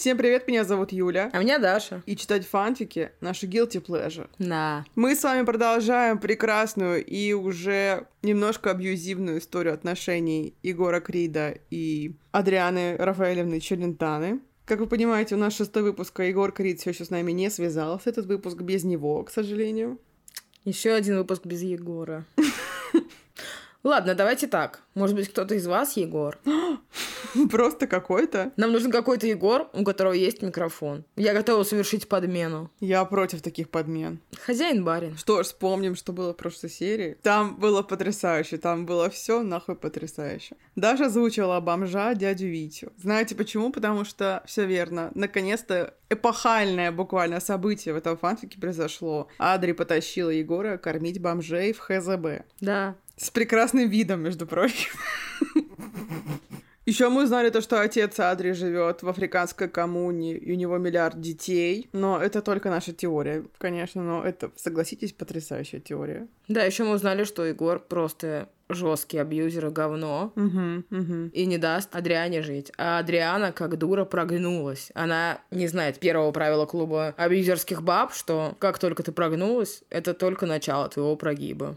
Всем привет, меня зовут Юля. А меня Даша. И читать фанфики — наша guilty pleasure. Да. Мы с вами продолжаем прекрасную и уже немножко абьюзивную историю отношений Егора Крида и Адрианы Рафаэлевны Челентаны. Как вы понимаете, у нас шестой выпуск, а Егор Крид все еще с нами не связался. Этот выпуск без него, к сожалению. Еще один выпуск без Егора. Ладно, давайте так. Может быть, кто-то из вас Егор? Просто какой-то. Нам нужен какой-то Егор, у которого есть микрофон. Я готова совершить подмену. Я против таких подмен. Хозяин барин. Что ж, вспомним, что было в прошлой серии. Там было потрясающе, там было все нахуй потрясающе. Даша озвучила бомжа дядю Витю. Знаете почему? Потому что все верно. Наконец-то эпохальное буквально событие в этом фанфике произошло. Адри потащила Егора кормить бомжей в ХЗБ. Да. С прекрасным видом, между прочим. Еще мы узнали то, что отец Адри живет в африканской коммуне, и у него миллиард детей. Но это только наша теория, конечно, но это, согласитесь, потрясающая теория. Да, еще мы узнали, что Егор просто жесткий абьюзер и говно угу, угу. и не даст Адриане жить. А Адриана, как дура, прогнулась. Она не знает первого правила клуба абьюзерских баб, что как только ты прогнулась, это только начало твоего прогиба.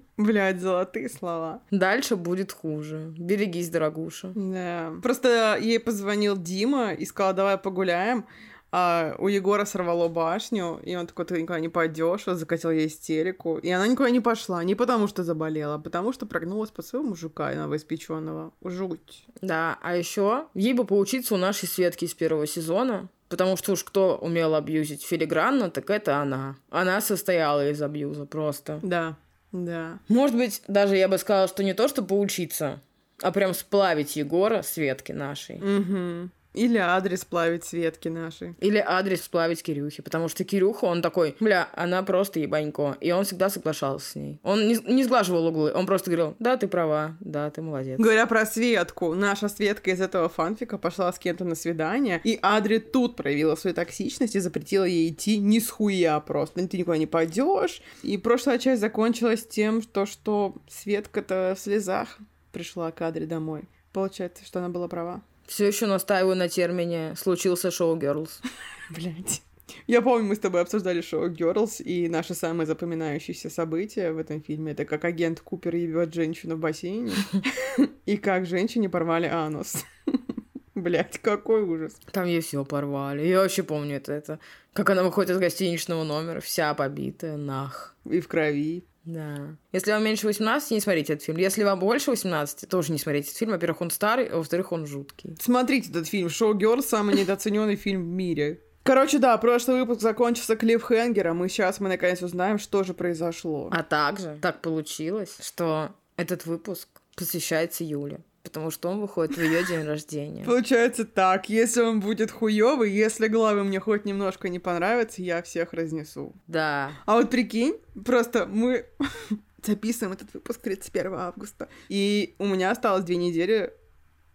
Блять, золотые слова. Дальше будет хуже. Берегись, дорогуша. Да. Просто ей позвонил Дима и сказал, давай погуляем. А у Егора сорвало башню, и он такой, ты никуда не пойдешь, закатил ей истерику. И она никуда не пошла, не потому что заболела, а потому что прогнулась под своего мужика новоиспеченного. Жуть. Да, а еще ей бы поучиться у нашей Светки из первого сезона, Потому что уж кто умел абьюзить филигранно, так это она. Она состояла из абьюза просто. Да. Да. Может быть, даже я бы сказала, что не то, что поучиться, а прям сплавить Егора, Светки нашей. Угу. Или адрес плавить Светки нашей. Или адрес сплавить Кирюхи. Потому что Кирюха, он такой, бля, она просто ебанько. И он всегда соглашался с ней. Он не, не сглаживал углы. Он просто говорил, да, ты права, да, ты молодец. Говоря про Светку, наша Светка из этого фанфика пошла с кем-то на свидание, и Адри тут проявила свою токсичность и запретила ей идти ни с хуя просто. Ты никуда не пойдешь. И прошлая часть закончилась тем, что, что Светка-то в слезах пришла к Адри домой. Получается, что она была права. Все еще настаиваю на термине «случился шоу Girls». Блять. Я помню, мы с тобой обсуждали шоу Girls, и наше самое запоминающееся событие в этом фильме это как агент Купер ебет женщину в бассейне, и как женщине порвали анус. Блять, какой ужас. Там ей все порвали. Я вообще помню это, это. Как она выходит из гостиничного номера, вся побитая, нах. И в крови. Да. Если вам меньше 18, не смотрите этот фильм. Если вам больше 18, тоже не смотрите этот фильм. Во-первых, он старый, а во-вторых, он жуткий. Смотрите этот фильм. Шоу Герл самый недооцененный фильм в мире. Короче, да, прошлый выпуск закончился клиффхенгером, и сейчас мы наконец узнаем, что же произошло. А также так получилось, что этот выпуск посвящается Юле потому что он выходит в ее день рождения. Получается так, если он будет хуёвый, если главы мне хоть немножко не понравятся, я всех разнесу. Да. А вот прикинь, просто мы записываем этот выпуск 31 августа, и у меня осталось две недели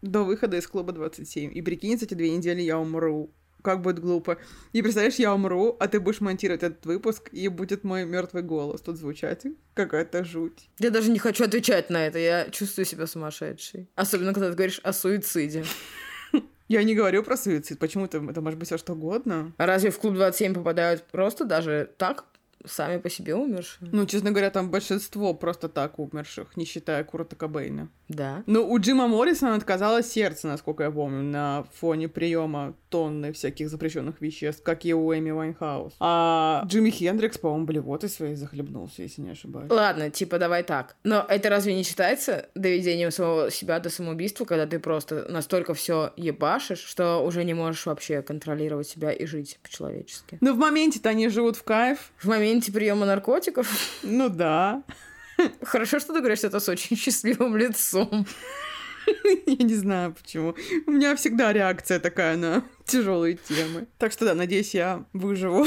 до выхода из клуба 27. И прикинь, за эти две недели я умру как будет глупо. И представляешь, я умру, а ты будешь монтировать этот выпуск, и будет мой мертвый голос тут звучать. Какая-то жуть. Я даже не хочу отвечать на это, я чувствую себя сумасшедшей. Особенно, когда ты говоришь о суициде. Я не говорю про суицид, почему-то это может быть все что угодно. А разве в клуб 27 попадают просто даже так сами по себе умершие. Ну, честно говоря, там большинство просто так умерших, не считая Курта Кобейна. Да. Ну, у Джима Моррисона отказалось сердце, насколько я помню, на фоне приема тонны всяких запрещенных веществ, как и у Эми Уайнхаус. А Джими Хендрикс, по-моему, блевотой своей захлебнулся, если не ошибаюсь. Ладно, типа, давай так. Но это разве не считается доведением самого себя до самоубийства, когда ты просто настолько все ебашишь, что уже не можешь вообще контролировать себя и жить по-человечески? Ну, в моменте-то они живут в кайф. В моменте приема наркотиков? Ну да. Хорошо, что ты говоришь это с очень счастливым лицом. Я не знаю почему. У меня всегда реакция такая на тяжелые темы. Так что да, надеюсь, я выживу.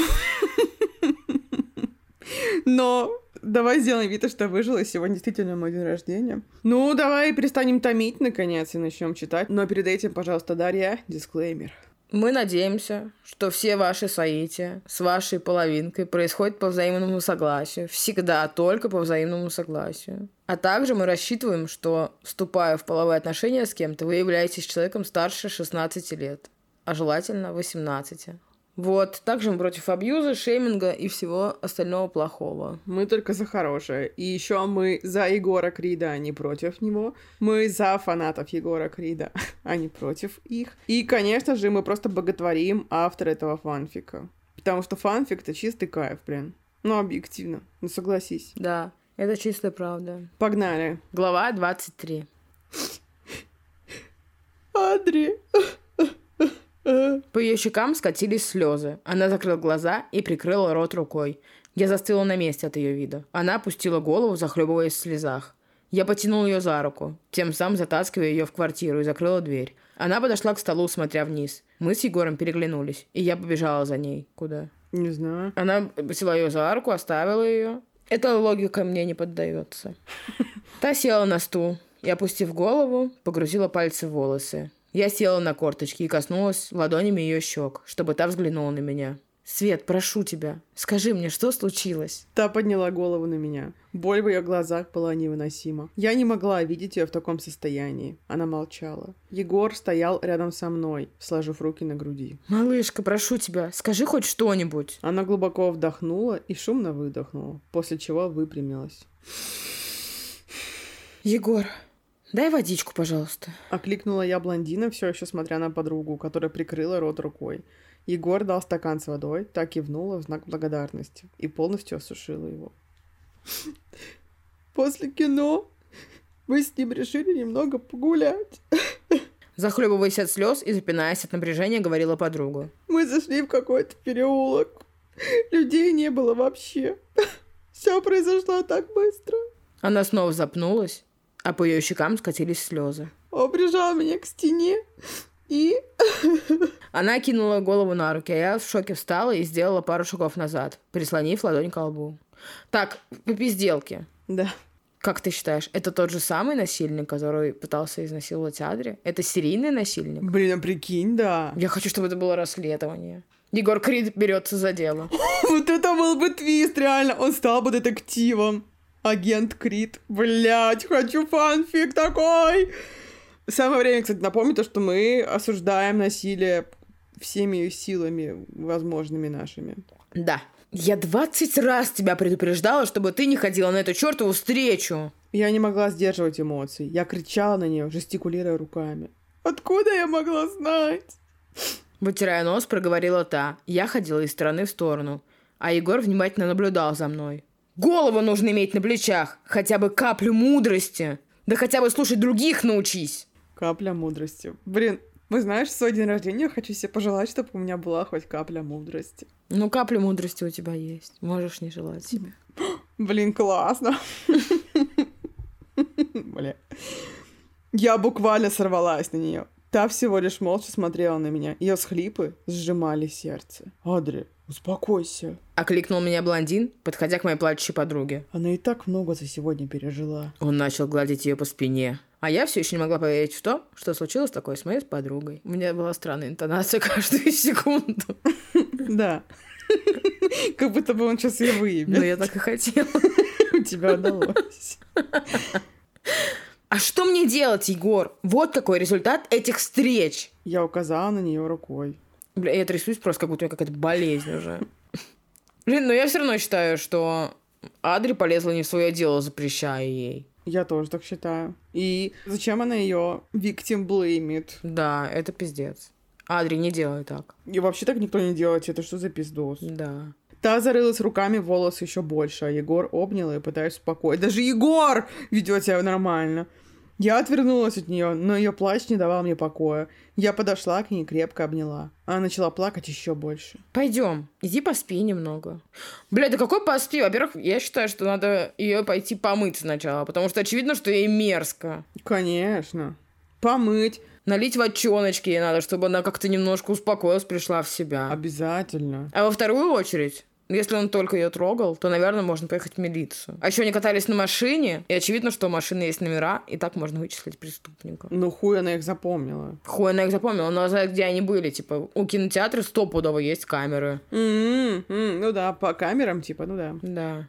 Но давай сделаем вид, что выжила. Сегодня действительно мой день рождения. Ну, давай перестанем томить, наконец, и начнем читать. Но перед этим, пожалуйста, Дарья, дисклеймер. Мы надеемся, что все ваши соития с вашей половинкой происходят по взаимному согласию. Всегда только по взаимному согласию. А также мы рассчитываем, что, вступая в половые отношения с кем-то, вы являетесь человеком старше 16 лет. а желательно 18. Вот, также мы против абьюза, шейминга и всего остального плохого. Мы только за хорошее. И еще мы за Егора Крида, а не против него. Мы за фанатов Егора Крида, а не против их. И, конечно же, мы просто боготворим автора этого фанфика. Потому что фанфик — это чистый кайф, блин. Ну, объективно. Ну, согласись. Да, это чистая правда. Погнали. Глава 23. Адри. По ее щекам скатились слезы. Она закрыла глаза и прикрыла рот рукой. Я застыла на месте от ее вида. Она опустила голову, захлебываясь в слезах. Я потянул ее за руку, тем самым затаскивая ее в квартиру и закрыла дверь. Она подошла к столу, смотря вниз. Мы с Егором переглянулись, и я побежала за ней. Куда? Не знаю. Она взяла ее за руку, оставила ее. Эта логика мне не поддается. Та села на стул и, опустив голову, погрузила пальцы в волосы. Я села на корточки и коснулась ладонями ее щек, чтобы та взглянула на меня. «Свет, прошу тебя, скажи мне, что случилось?» Та подняла голову на меня. Боль в ее глазах была невыносима. Я не могла видеть ее в таком состоянии. Она молчала. Егор стоял рядом со мной, сложив руки на груди. «Малышка, прошу тебя, скажи хоть что-нибудь!» Она глубоко вдохнула и шумно выдохнула, после чего выпрямилась. «Егор, дай водичку, пожалуйста». Окликнула я блондина, все еще смотря на подругу, которая прикрыла рот рукой. Егор дал стакан с водой, так кивнула в знак благодарности и полностью осушила его. После кино мы с ним решили немного погулять. Захлебываясь от слез и запинаясь от напряжения, говорила подруга. Мы зашли в какой-то переулок. Людей не было вообще. Все произошло так быстро. Она снова запнулась, а по ее щекам скатились слезы. Он прижал меня к стене и... Она кинула голову на руки, а я в шоке встала и сделала пару шагов назад, прислонив ладонь к лбу. Так, по пизделке. Да. Как ты считаешь, это тот же самый насильник, который пытался изнасиловать Адри? Это серийный насильник? Блин, а прикинь, да. Я хочу, чтобы это было расследование. Егор Крид берется за дело. Вот это был бы твист, реально. Он стал бы детективом. Агент Крид. Блять, хочу фанфик такой. Самое время, кстати, напомнить то, что мы осуждаем насилие всеми силами возможными нашими. Да. Я двадцать раз тебя предупреждала, чтобы ты не ходила на эту чертову встречу. Я не могла сдерживать эмоций. Я кричала на нее, жестикулируя руками. Откуда я могла знать? Вытирая нос, проговорила та. Я ходила из стороны в сторону, а Егор внимательно наблюдал за мной. Голову нужно иметь на плечах, хотя бы каплю мудрости. Да хотя бы слушать других научись. Капля мудрости. Блин, мы знаешь, в свой день рождения хочу себе пожелать, чтобы у меня была хоть капля мудрости. Ну, капля мудрости у тебя есть. Можешь не желать себе. Блин, классно. Бля. Я буквально сорвалась на нее. Та всего лишь молча смотрела на меня. Ее схлипы сжимали сердце. Адри, успокойся. Окликнул меня блондин, подходя к моей плачущей подруге. Она и так много за сегодня пережила. Он начал гладить ее по спине. А я все еще не могла поверить в то, что случилось такое с моей подругой. У меня была странная интонация каждую секунду. Да. Как будто бы он сейчас ее выебет. Но я так и хотела. У тебя удалось. А что мне делать, Егор? Вот какой результат этих встреч. Я указала на нее рукой. Бля, я трясусь просто, как будто у меня какая-то болезнь уже. Блин, но я все равно считаю, что Адри полезла не в свое дело, запрещая ей. Я тоже так считаю. И зачем она ее victim блеймит? Да, это пиздец. Адри, не делай так. И вообще так никто не делает. Это что за пиздос? Да. Та зарылась руками в волосы еще больше, а Егор обнял и пытаясь успокоить. Даже Егор ведет себя нормально. Я отвернулась от нее, но ее плач не давал мне покоя. Я подошла к ней и крепко обняла. Она начала плакать еще больше. Пойдем, иди поспи немного. Бля, да какой поспи? Во-первых, я считаю, что надо ее пойти помыть сначала, потому что очевидно, что ей мерзко. Конечно. Помыть. Налить водчоночки ей надо, чтобы она как-то немножко успокоилась, пришла в себя. Обязательно. А во вторую очередь, если он только ее трогал, то, наверное, можно поехать в милицию. А еще они катались на машине, и очевидно, что у машины есть номера, и так можно вычислить преступника. Ну, хуй она их запомнила. Хуй она их запомнила, но знает, где они были. Типа, у кинотеатра стопудово есть камеры. М-м, м, ну да, по камерам, типа, ну да. Да.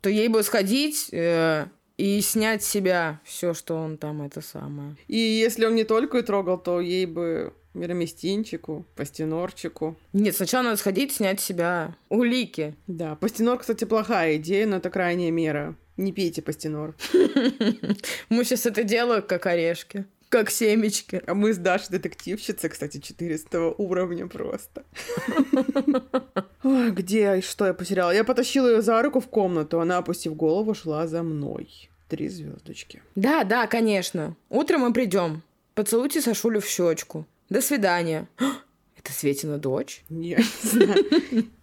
То ей бы сходить э, и снять с себя все, что он там это самое. И если он не только и трогал, то ей бы Мироместинчику, Пастенорчику. Нет, сначала надо сходить, снять с себя улики. Да, Пастенор, кстати, плохая идея, но это крайняя мера. Не пейте Пастенор. Мы сейчас это делаем, как орешки. Как семечки. А мы с Дашей детективщица, кстати, 400 уровня просто. Ой, где и что я потеряла? Я потащила ее за руку в комнату, она, опустив голову, шла за мной. Три звездочки. Да, да, конечно. Утром мы придем. Поцелуйте Сашулю в щечку. До свидания. Это Светина дочь? Я не знаю.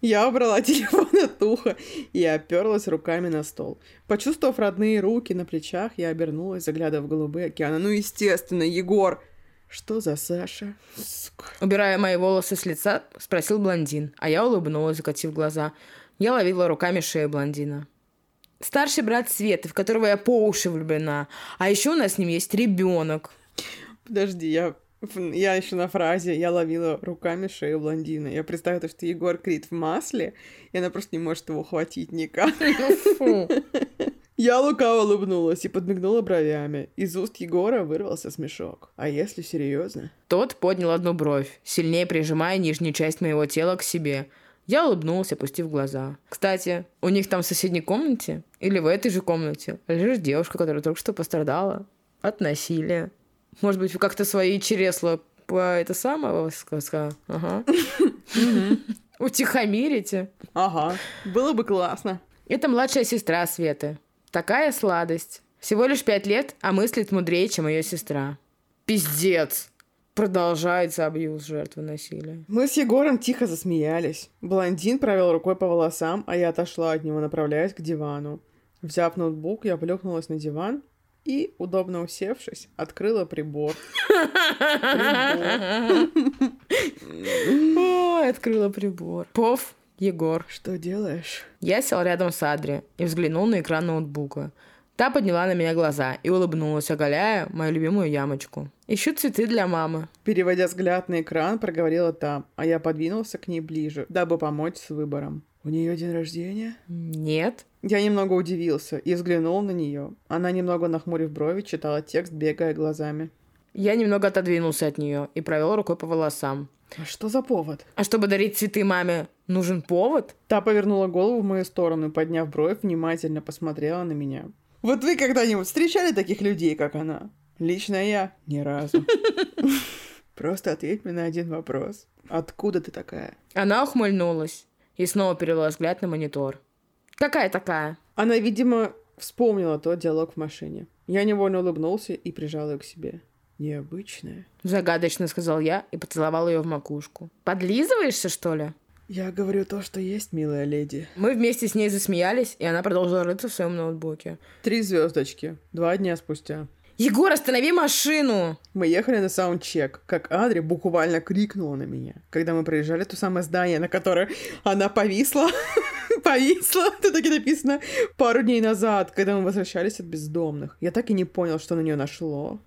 Я убрала телефон от уха и оперлась руками на стол. Почувствовав родные руки на плечах, я обернулась, заглядывая в голубые океаны. Ну, естественно, Егор. Что за Саша? Сука. Убирая мои волосы с лица, спросил блондин, а я улыбнулась, закатив глаза. Я ловила руками шею блондина. Старший брат Светы, в которого я по уши влюблена. А еще у нас с ним есть ребенок. Подожди, я я еще на фразе «я ловила руками шею блондина». Я представила, что Егор Крид в масле, и она просто не может его ухватить никак. Я лукаво улыбнулась и подмигнула бровями. Из уст Егора вырвался смешок. А если серьезно? Тот поднял одну бровь, сильнее прижимая нижнюю часть моего тела к себе. Я улыбнулась, опустив глаза. Кстати, у них там в соседней комнате или в этой же комнате лежит девушка, которая только что пострадала от насилия. Может быть, вы как-то свои чересла по это самое, ага. Утихомирите. Ага, было бы классно. Это младшая сестра Светы. Такая сладость. Всего лишь пять лет, а мыслит мудрее, чем ее сестра. Пиздец. Продолжается абьюз жертвы насилия. Мы с Егором тихо засмеялись. Блондин провел рукой по волосам, а я отошла от него, направляясь к дивану. Взяв ноутбук, я плюхнулась на диван и, удобно усевшись, открыла прибор. Открыла прибор. Пов, Егор. Что делаешь? Я сел рядом с Адри и взглянул на экран ноутбука. Та подняла на меня глаза и улыбнулась, оголяя мою любимую ямочку. «Ищу цветы для мамы». Переводя взгляд на экран, проговорила та, а я подвинулся к ней ближе, дабы помочь с выбором. «У нее день рождения?» «Нет». Я немного удивился и взглянул на нее. Она, немного нахмурив брови, читала текст, бегая глазами. Я немного отодвинулся от нее и провел рукой по волосам. А что за повод? А чтобы дарить цветы маме, нужен повод? Та повернула голову в мою сторону, подняв бровь, внимательно посмотрела на меня. Вот вы когда-нибудь встречали таких людей, как она? Лично я ни разу. Просто ответь мне на один вопрос. Откуда ты такая? Она ухмыльнулась и снова перевела взгляд на монитор. Какая такая? Она, видимо, вспомнила тот диалог в машине. Я невольно улыбнулся и прижал ее к себе. Необычная. Загадочно сказал я и поцеловал ее в макушку. Подлизываешься, что ли? Я говорю то, что есть, милая леди. Мы вместе с ней засмеялись, и она продолжила рыться в своем ноутбуке. Три звездочки. Два дня спустя. Егор, останови машину! Мы ехали на саундчек, как Адри буквально крикнула на меня, когда мы проезжали то самое здание, на которое она повисла. повисла, тут таки написано, пару дней назад, когда мы возвращались от бездомных. Я так и не понял, что на нее нашло.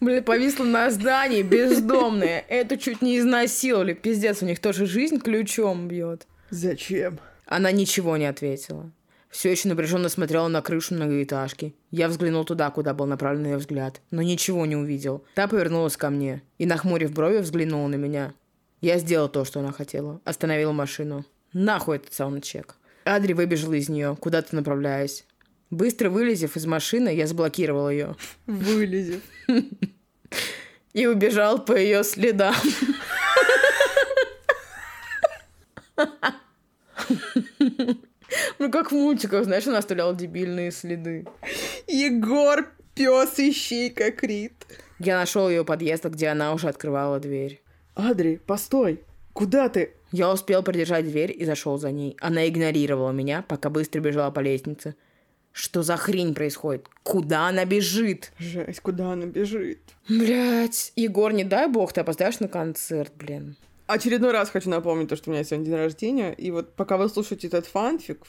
Блин, повисла на здании, бездомные. Это чуть не изнасиловали. Пиздец, у них тоже жизнь ключом бьет. Зачем? Она ничего не ответила. Все еще напряженно смотрела на крышу многоэтажки. Я взглянул туда, куда был направлен ее взгляд, но ничего не увидел. Та повернулась ко мне и, нахмурив брови, взглянула на меня. Я сделал то, что она хотела. Остановила машину. Нахуй этот саундчек. Адри выбежала из нее, куда-то направляясь. Быстро вылезев из машины, я заблокировал ее. Вылезев. И убежал по ее следам. Ну, как в мультиках, знаешь, он оставлял дебильные следы. Егор, пес ищейка Крит. Я нашел ее подъезд, где она уже открывала дверь. Адри, постой! Куда ты? Я успел придержать дверь и зашел за ней. Она игнорировала меня, пока быстро бежала по лестнице. Что за хрень происходит? Куда она бежит? Жесть, куда она бежит? Блять, Егор, не дай бог, ты опоздаешь на концерт, блин. Очередной раз хочу напомнить то, что у меня сегодня день рождения. И вот пока вы слушаете этот фанфик,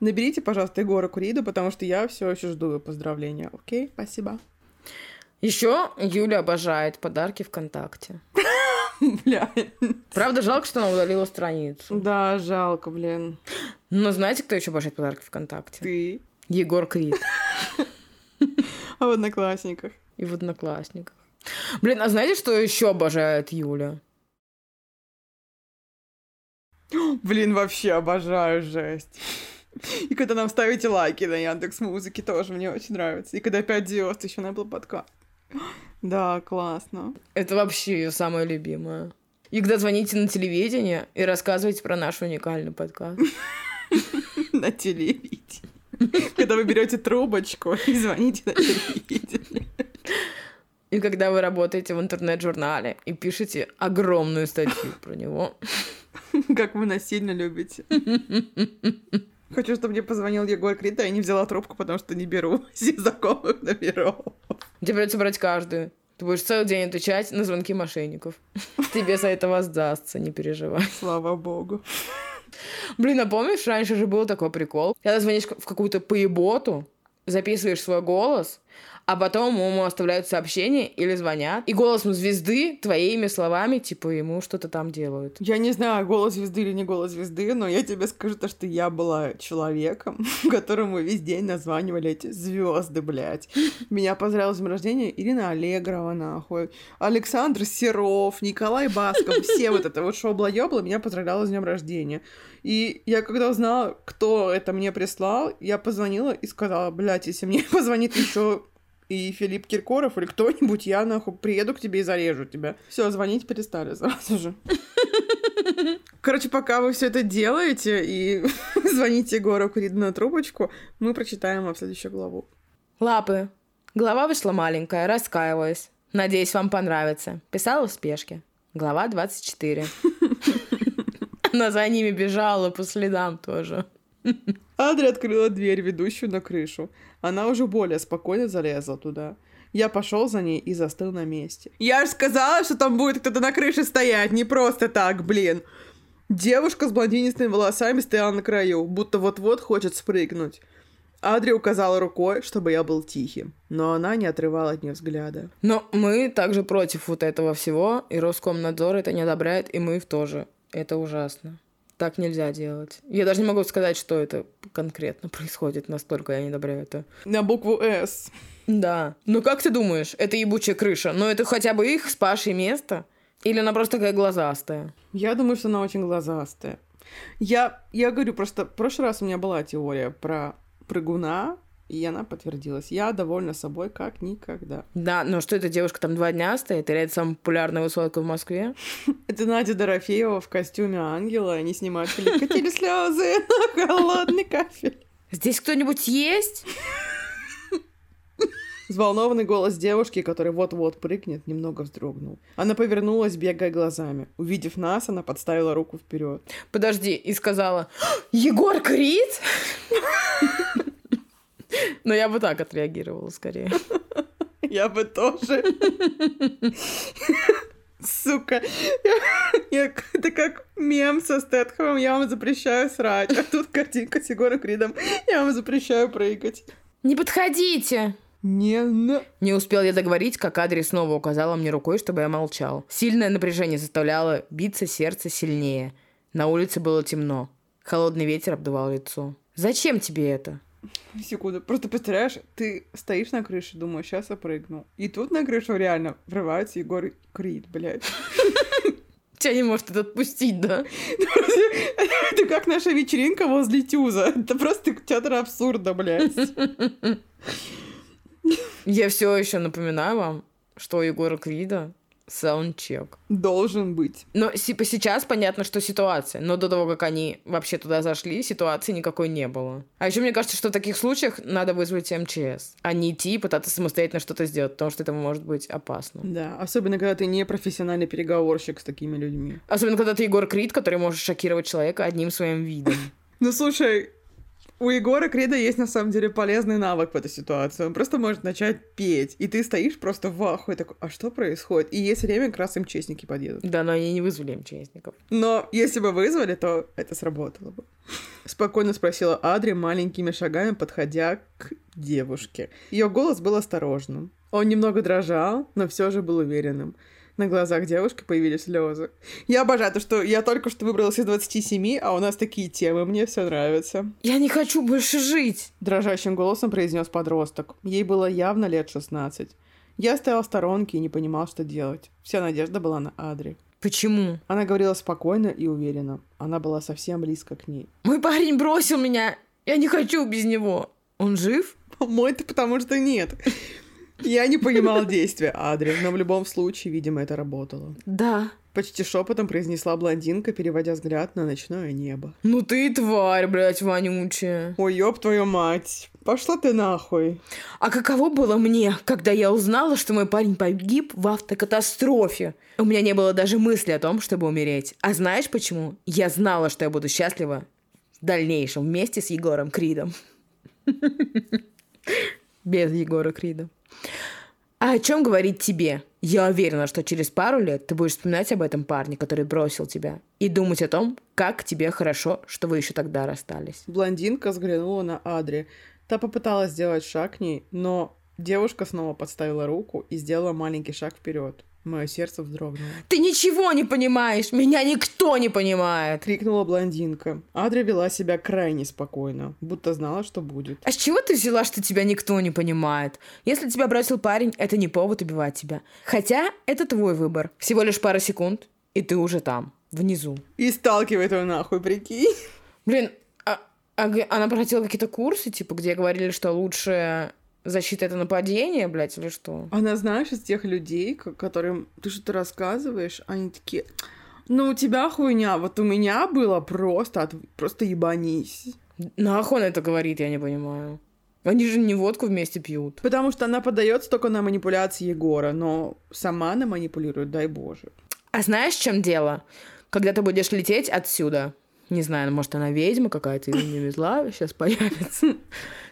наберите, пожалуйста, Егора Куриду, потому что я все еще жду его поздравления. Окей? Спасибо. Еще Юля обожает подарки ВКонтакте. Бля. Правда, жалко, что она удалила страницу. Да, жалко, блин. Но знаете, кто еще обожает подарки ВКонтакте? Ты. Егор Крид. А в Одноклассниках? И в Одноклассниках. Блин, а знаете, что еще обожает Юля? Блин, вообще обожаю жесть. И когда нам ставите лайки на Яндекс Музыке, тоже мне очень нравится. И когда 5 звезд еще на Apple Podcast. Да, классно. Это вообще ее самое любимое. И когда звоните на телевидение и рассказываете про наш уникальный подкаст. На телевидении. Когда вы берете трубочку и звоните на телевидение. И когда вы работаете в интернет-журнале и пишете огромную статью про него. Как вы нас сильно любите. Хочу, чтобы мне позвонил Егор Крид, а я не взяла трубку, потому что не беру знакомых номеров. Тебе придется брать каждую. Ты будешь целый день отвечать на звонки мошенников. Тебе за это воздастся, не переживай. Слава богу. Блин, а помнишь, раньше же был такой прикол? Когда звонишь в какую-то поеботу, записываешь свой голос, а потом ему оставляют сообщение или звонят, и голосом звезды твоими словами, типа, ему что-то там делают. Я не знаю, голос звезды или не голос звезды, но я тебе скажу то, что я была человеком, которому весь день названивали эти звезды, блядь. Меня поздравила с днем рождения Ирина Аллегрова, нахуй, Александр Серов, Николай Басков, все вот это вот шоу-блоёбла меня поздравляла с днем рождения. И я когда узнала, кто это мне прислал, я позвонила и сказала, блядь, если мне позвонит еще и Филипп Киркоров или кто-нибудь, я нахуй приеду к тебе и зарежу тебя. Все, звонить перестали сразу же. Короче, пока вы все это делаете и звоните Егору Куриду на трубочку, мы прочитаем вам следующую главу. Лапы. Глава вышла маленькая, раскаиваюсь. Надеюсь, вам понравится. Писала в спешке. Глава 24. Она за ними бежала по следам тоже. Адри открыла дверь, ведущую на крышу. Она уже более спокойно залезла туда. Я пошел за ней и застыл на месте. Я же сказала, что там будет кто-то на крыше стоять, не просто так, блин. Девушка с блондинистыми волосами стояла на краю, будто вот-вот хочет спрыгнуть. Адри указала рукой, чтобы я был тихим, но она не отрывала от нее взгляда. Но мы также против вот этого всего, и Роскомнадзор это не одобряет, и мы тоже. Это ужасно. Так нельзя делать. Я даже не могу сказать, что это конкретно происходит, настолько я не одобряю это. На букву «С». Да. Ну как ты думаешь, это ебучая крыша? Ну это хотя бы их с Пашей место? Или она просто такая глазастая? Я думаю, что она очень глазастая. Я, я говорю, просто в прошлый раз у меня была теория про прыгуна, и она подтвердилась. Я довольна собой как никогда. Да, но что эта девушка там два дня стоит? Или это самая популярная высотка в Москве? Это Надя Дорофеева в костюме ангела. Они снимают клип «Катили слезы на холодный кафель». Здесь кто-нибудь есть? Взволнованный голос девушки, который вот-вот прыгнет, немного вздрогнул. Она повернулась, бегая глазами. Увидев нас, она подставила руку вперед. Подожди, и сказала, Егор Крид? Но я бы так отреагировала скорее. Я бы тоже. Сука. Я, это как мем со Стэтхэмом. Я вам запрещаю срать. А тут картинка с Егором Кридом. Я вам запрещаю прыгать. Не подходите! Не, на... Не успел я договорить, как Адри снова указала мне рукой, чтобы я молчал. Сильное напряжение заставляло биться сердце сильнее. На улице было темно. Холодный ветер обдувал лицо. «Зачем тебе это?» Секунду. Просто представляешь, ты стоишь на крыше, думаешь, сейчас я прыгну. И тут на крышу реально врывается Егор Крид, блядь. Тебя не может это отпустить, да? Это как наша вечеринка возле Тюза. Это просто театр абсурда, блядь. Я все еще напоминаю вам, что у Егора Крида саундчек. Должен быть. Но типа сейчас понятно, что ситуация. Но до того, как они вообще туда зашли, ситуации никакой не было. А еще мне кажется, что в таких случаях надо вызвать МЧС, а не идти и пытаться самостоятельно что-то сделать, потому что это может быть опасно. Да, особенно когда ты не профессиональный переговорщик с такими людьми. Особенно когда ты Егор Крид, который может шокировать человека одним своим видом. Ну слушай, у Егора Крида есть на самом деле полезный навык в этой ситуации. Он просто может начать петь, и ты стоишь просто в ахуе такой, а что происходит? И есть время, как раз МЧСники подъедут. Да, но они не вызвали МЧСников. Но если бы вызвали, то это сработало бы. Спокойно спросила Адри, маленькими шагами подходя к девушке. Ее голос был осторожным. Он немного дрожал, но все же был уверенным. На глазах девушки появились слезы. Я обожаю то, что я только что выбралась из 27, а у нас такие темы, мне все нравится. Я не хочу больше жить! Дрожащим голосом произнес подросток. Ей было явно лет 16. Я стоял в сторонке и не понимал, что делать. Вся надежда была на Адри. Почему? Она говорила спокойно и уверенно. Она была совсем близко к ней. Мой парень бросил меня. Я не хочу без него. Он жив? Мой-то потому что нет. Я не понимал действия Адри, но в любом случае, видимо, это работало. Да. Почти шепотом произнесла блондинка, переводя взгляд на ночное небо. Ну ты тварь, блядь, вонючая. Ой, ёб твою мать. Пошла ты нахуй. А каково было мне, когда я узнала, что мой парень погиб в автокатастрофе? У меня не было даже мысли о том, чтобы умереть. А знаешь почему? Я знала, что я буду счастлива в дальнейшем вместе с Егором Кридом. Без Егора Крида. А о чем говорить тебе? Я уверена, что через пару лет ты будешь вспоминать об этом парне, который бросил тебя, и думать о том, как тебе хорошо, что вы еще тогда расстались. Блондинка взглянула на Адри. Та попыталась сделать шаг к ней, но девушка снова подставила руку и сделала маленький шаг вперед. Мое сердце вздрогнуло. Ты ничего не понимаешь! Меня никто не понимает! Крикнула блондинка. Адри вела себя крайне спокойно, будто знала, что будет. А с чего ты взяла, что тебя никто не понимает? Если тебя бросил парень, это не повод убивать тебя. Хотя это твой выбор. Всего лишь пара секунд, и ты уже там, внизу. И сталкивает его нахуй, прикинь. Блин, а, а она проходила какие-то курсы, типа, где говорили, что лучше защита это нападение, блядь, или что? Она, знаешь, из тех людей, которым ты что-то рассказываешь, они такие, ну, у тебя хуйня, вот у меня было просто, от- просто ебанись. Нахуй она это говорит, я не понимаю. Они же не водку вместе пьют. Потому что она подается только на манипуляции Егора, но сама она манипулирует, дай боже. А знаешь, в чем дело? Когда ты будешь лететь отсюда, не знаю, может, она ведьма какая-то или не везла, сейчас появится,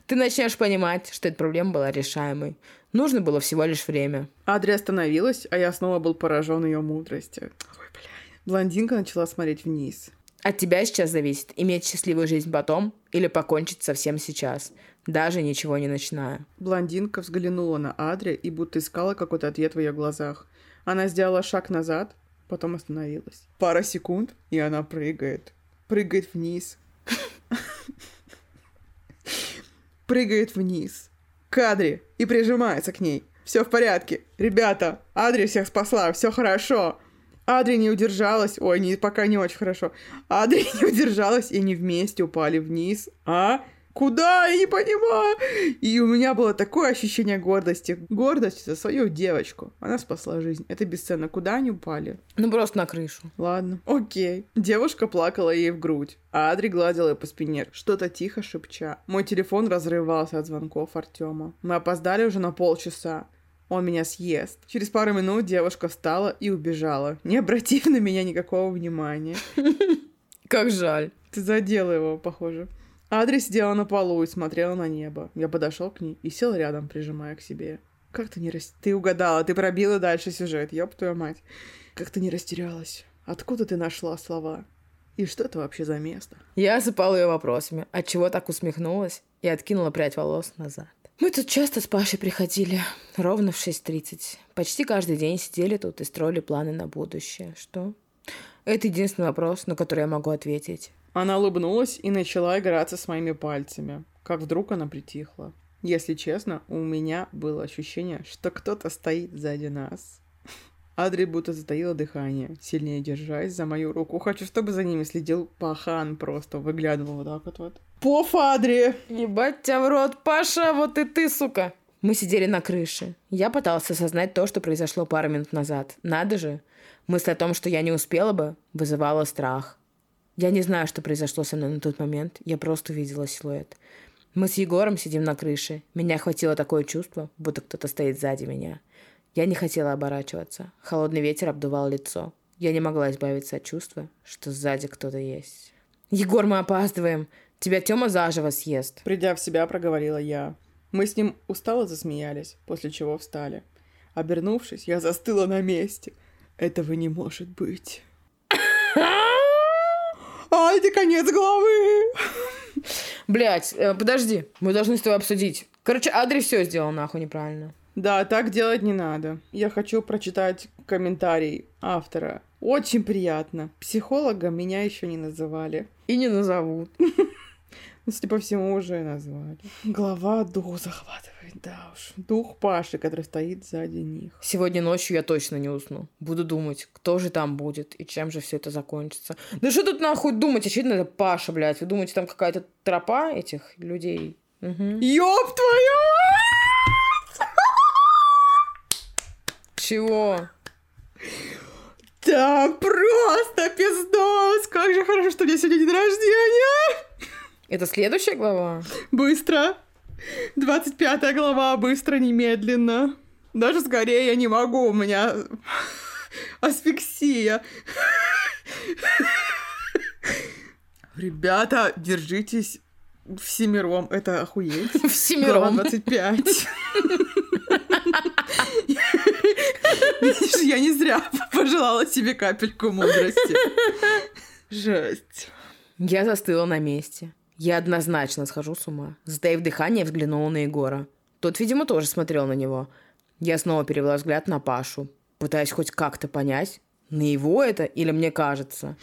ты начнешь понимать, что эта проблема была решаемой. Нужно было всего лишь время. Адри остановилась, а я снова был поражен ее мудростью. Ой, бля. Блондинка начала смотреть вниз. От тебя сейчас зависит, иметь счастливую жизнь потом или покончить совсем сейчас, даже ничего не начиная. Блондинка взглянула на Адри и будто искала какой-то ответ в ее глазах. Она сделала шаг назад, потом остановилась. Пара секунд, и она прыгает. Прыгает вниз. Прыгает вниз. К и прижимается к ней. Все в порядке. Ребята, Адри всех спасла, все хорошо. Адри не удержалась. Ой, не, пока не очень хорошо. Адри не удержалась, и они вместе упали вниз. А? Куда? Я не понимаю. И у меня было такое ощущение гордости. Гордость за свою девочку. Она спасла жизнь. Это бесценно. Куда они упали? Ну, просто на крышу. Ладно. Окей. Девушка плакала ей в грудь, а Адри гладила ее по спине, что-то тихо шепча. Мой телефон разрывался от звонков Артема. Мы опоздали уже на полчаса. Он меня съест. Через пару минут девушка встала и убежала, не обратив на меня никакого внимания. Как жаль. Ты задела его, похоже. Адри сидела на полу и смотрела на небо. Я подошел к ней и сел рядом, прижимая к себе. Как ты не рас... Ты угадала, ты пробила дальше сюжет, ёб твою мать. Как ты не растерялась? Откуда ты нашла слова? И что это вообще за место? Я осыпала ее вопросами, отчего так усмехнулась и откинула прядь волос назад. Мы тут часто с Пашей приходили, ровно в 6.30. Почти каждый день сидели тут и строили планы на будущее. Что? Это единственный вопрос, на который я могу ответить. Она улыбнулась и начала играться с моими пальцами. Как вдруг она притихла. Если честно, у меня было ощущение, что кто-то стоит сзади нас. Адри будто затаила дыхание, сильнее держась за мою руку. Хочу, чтобы за ними следил пахан просто, выглядывал вот так вот. вот. Поф, Адри! Ебать тебя в рот, Паша, вот и ты, сука! Мы сидели на крыше. Я пыталась осознать то, что произошло пару минут назад. Надо же. Мысль о том, что я не успела бы, вызывала страх. Я не знаю, что произошло со мной на тот момент. Я просто увидела силуэт. Мы с Егором сидим на крыше. Меня охватило такое чувство, будто кто-то стоит сзади меня. Я не хотела оборачиваться. Холодный ветер обдувал лицо. Я не могла избавиться от чувства, что сзади кто-то есть. «Егор, мы опаздываем! Тебя Тёма заживо съест!» Придя в себя, проговорила я. Мы с ним устало засмеялись, после чего встали. Обернувшись, я застыла на месте. Этого не может быть. Ай, это конец главы! Блять, подожди, мы должны с тобой обсудить. Короче, Адри все сделал нахуй неправильно. Да, так делать не надо. Я хочу прочитать комментарий автора. Очень приятно. Психологом меня еще не называли. И не назовут. Если по всему уже назвали. Глава дух захватывает, да уж. Дух Паши, который стоит сзади них. Сегодня ночью я точно не усну. Буду думать, кто же там будет и чем же все это закончится. Да что тут нахуй думать? Очевидно, это Паша, блядь. Вы думаете, там какая-то тропа этих людей? Угу. Ёб твою! Чего? Да, просто пиздос! Как же хорошо, что у меня сегодня день рождения! Это следующая глава? Быстро. 25 глава, быстро, немедленно. Даже скорее я не могу, у меня асфиксия. Ребята, держитесь всемиром. Это охуеть. Всемиром. Глава 25. Видишь, я не зря пожелала себе капельку мудрости. Жесть. Я застыла на месте. Я однозначно схожу с ума. Затаив дыхание, взглянула на Егора. Тот, видимо, тоже смотрел на него. Я снова перевела взгляд на Пашу, пытаясь хоть как-то понять, на его это или мне кажется.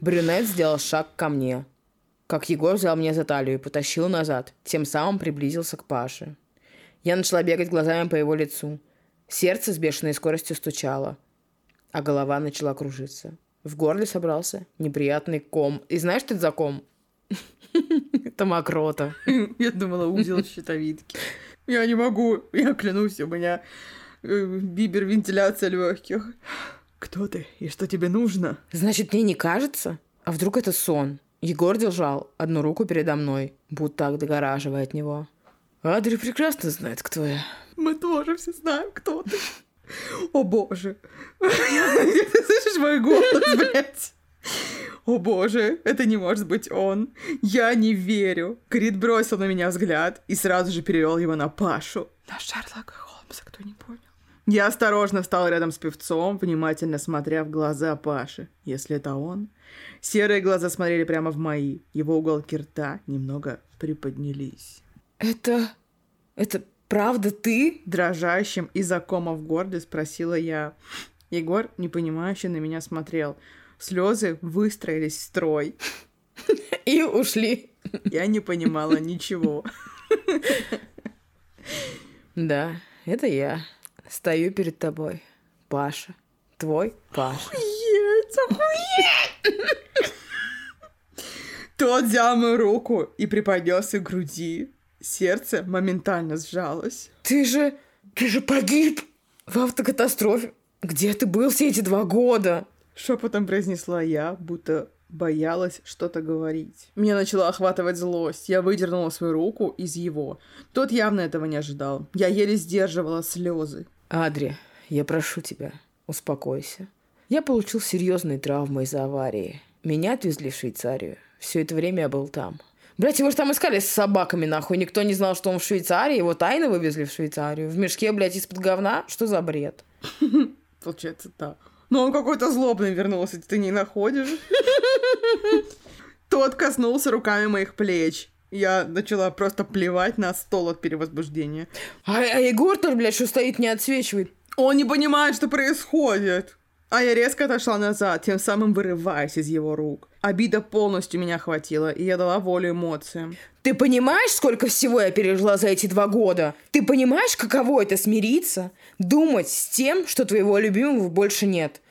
Брюнет сделал шаг ко мне, как Егор взял меня за талию и потащил назад, тем самым приблизился к Паше. Я начала бегать глазами по его лицу. Сердце с бешеной скоростью стучало, а голова начала кружиться. В горле собрался неприятный ком. И знаешь, что это за ком? Это мокрота. Я думала, узел щитовидки. Я не могу, я клянусь, у меня э, бибер вентиляция легких. Кто ты и что тебе нужно? Значит, мне не кажется? А вдруг это сон? Егор держал одну руку передо мной, будто отгораживая от него. Адри прекрасно знает, кто я. Мы тоже все знаем, кто ты. О боже. Ты слышишь мой голос, блядь? О боже, это не может быть он. Я не верю. Крит бросил на меня взгляд и сразу же перевел его на Пашу. На Шерлока Холмса, кто не понял. Я осторожно встал рядом с певцом, внимательно смотря в глаза Паши. Если это он. Серые глаза смотрели прямо в мои. Его уголки рта немного приподнялись. Это... это правда ты? Дрожащим и закомов в горле спросила я. Егор, непонимающе, на меня смотрел. Слезы выстроились в строй. И ушли. Я не понимала ничего. Да, это я. Стою перед тобой. Паша. Твой Паша. Охуеть, охуеть! Тот взял мою руку и приподнес к груди. Сердце моментально сжалось. Ты же... ты же погиб в автокатастрофе. Где ты был все эти два года? Шепотом произнесла я, будто боялась что-то говорить. Меня начала охватывать злость. Я выдернула свою руку из его. Тот явно этого не ожидал. Я еле сдерживала слезы. Адри, я прошу тебя, успокойся. Я получил серьезные травмы из-за аварии. Меня отвезли в Швейцарию. Все это время я был там. Блять, его же там искали с собаками, нахуй. Никто не знал, что он в Швейцарии. Его тайно вывезли в Швейцарию. В мешке, блядь, из-под говна? Что за бред? Получается так. Но он какой-то злобный вернулся, ты не находишь? Тот коснулся руками моих плеч. Я начала просто плевать на стол от перевозбуждения. А, а Егор-то, блядь, что стоит, не отсвечивает. Он не понимает, что происходит. А я резко отошла назад, тем самым вырываясь из его рук. Обида полностью меня охватила, и я дала волю эмоциям. Ты понимаешь, сколько всего я пережила за эти два года? Ты понимаешь, каково это смириться? Думать с тем, что твоего любимого больше нет.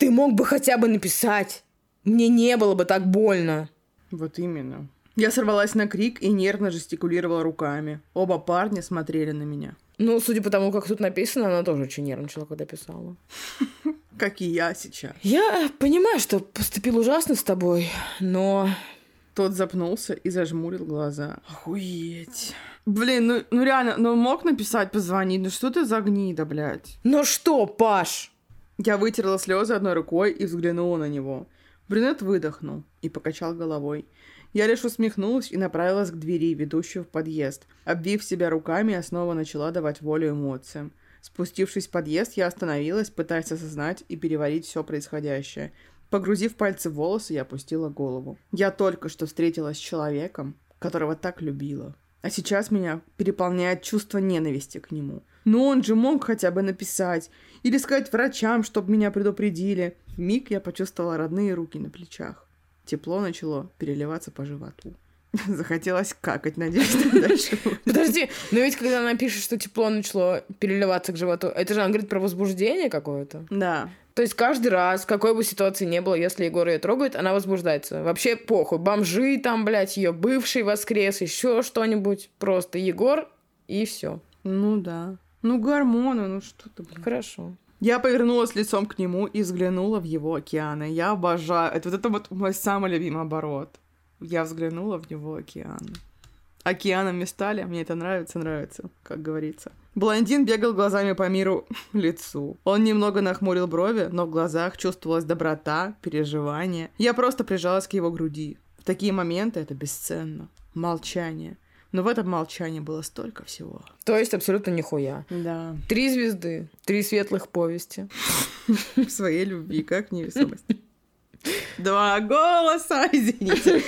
Ты мог бы хотя бы написать. Мне не было бы так больно. Вот именно. Я сорвалась на крик и нервно жестикулировала руками. Оба парня смотрели на меня. Ну, судя по тому, как тут написано, она тоже очень нервничала, когда писала. Как и я сейчас. Я понимаю, что поступил ужасно с тобой, но... Тот запнулся и зажмурил глаза. Охуеть. Блин, ну, ну реально, ну мог написать, позвонить, ну что ты за гнида, блядь? Ну что, Паш? Я вытерла слезы одной рукой и взглянула на него. Брюнет выдохнул и покачал головой. Я лишь усмехнулась и направилась к двери, ведущей в подъезд. Обвив себя руками, я снова начала давать волю эмоциям. Спустившись в подъезд, я остановилась, пытаясь осознать и переварить все происходящее. Погрузив пальцы в волосы, я опустила голову. Я только что встретилась с человеком, которого так любила. А сейчас меня переполняет чувство ненависти к нему. Но он же мог хотя бы написать или сказать врачам, чтобы меня предупредили. В миг я почувствовала родные руки на плечах. Тепло начало переливаться по животу. Захотелось какать, надеюсь, дальше. Подожди, но ведь когда она пишет, что тепло начало переливаться к животу, это же она говорит про возбуждение какое-то. Да. То есть каждый раз, какой бы ситуации ни было, если Егор ее трогает, она возбуждается. Вообще похуй. Бомжи там, блядь, ее бывший воскрес, еще что-нибудь. Просто Егор и все. Ну да. Ну гормоны, ну что ты, блин. Хорошо. Я повернулась лицом к нему и взглянула в его океаны. Я обожаю. Это вот это вот мой самый любимый оборот. Я взглянула в него океан. Океанами стали, мне это нравится, нравится, как говорится. Блондин бегал глазами по миру лицу. Он немного нахмурил брови, но в глазах чувствовалась доброта, переживание. Я просто прижалась к его груди. В такие моменты это бесценно. Молчание. Но в этом молчании было столько всего. То есть абсолютно нихуя. Да. Три звезды, три светлых повести. Своей любви, как невесомость. Два голоса, извините.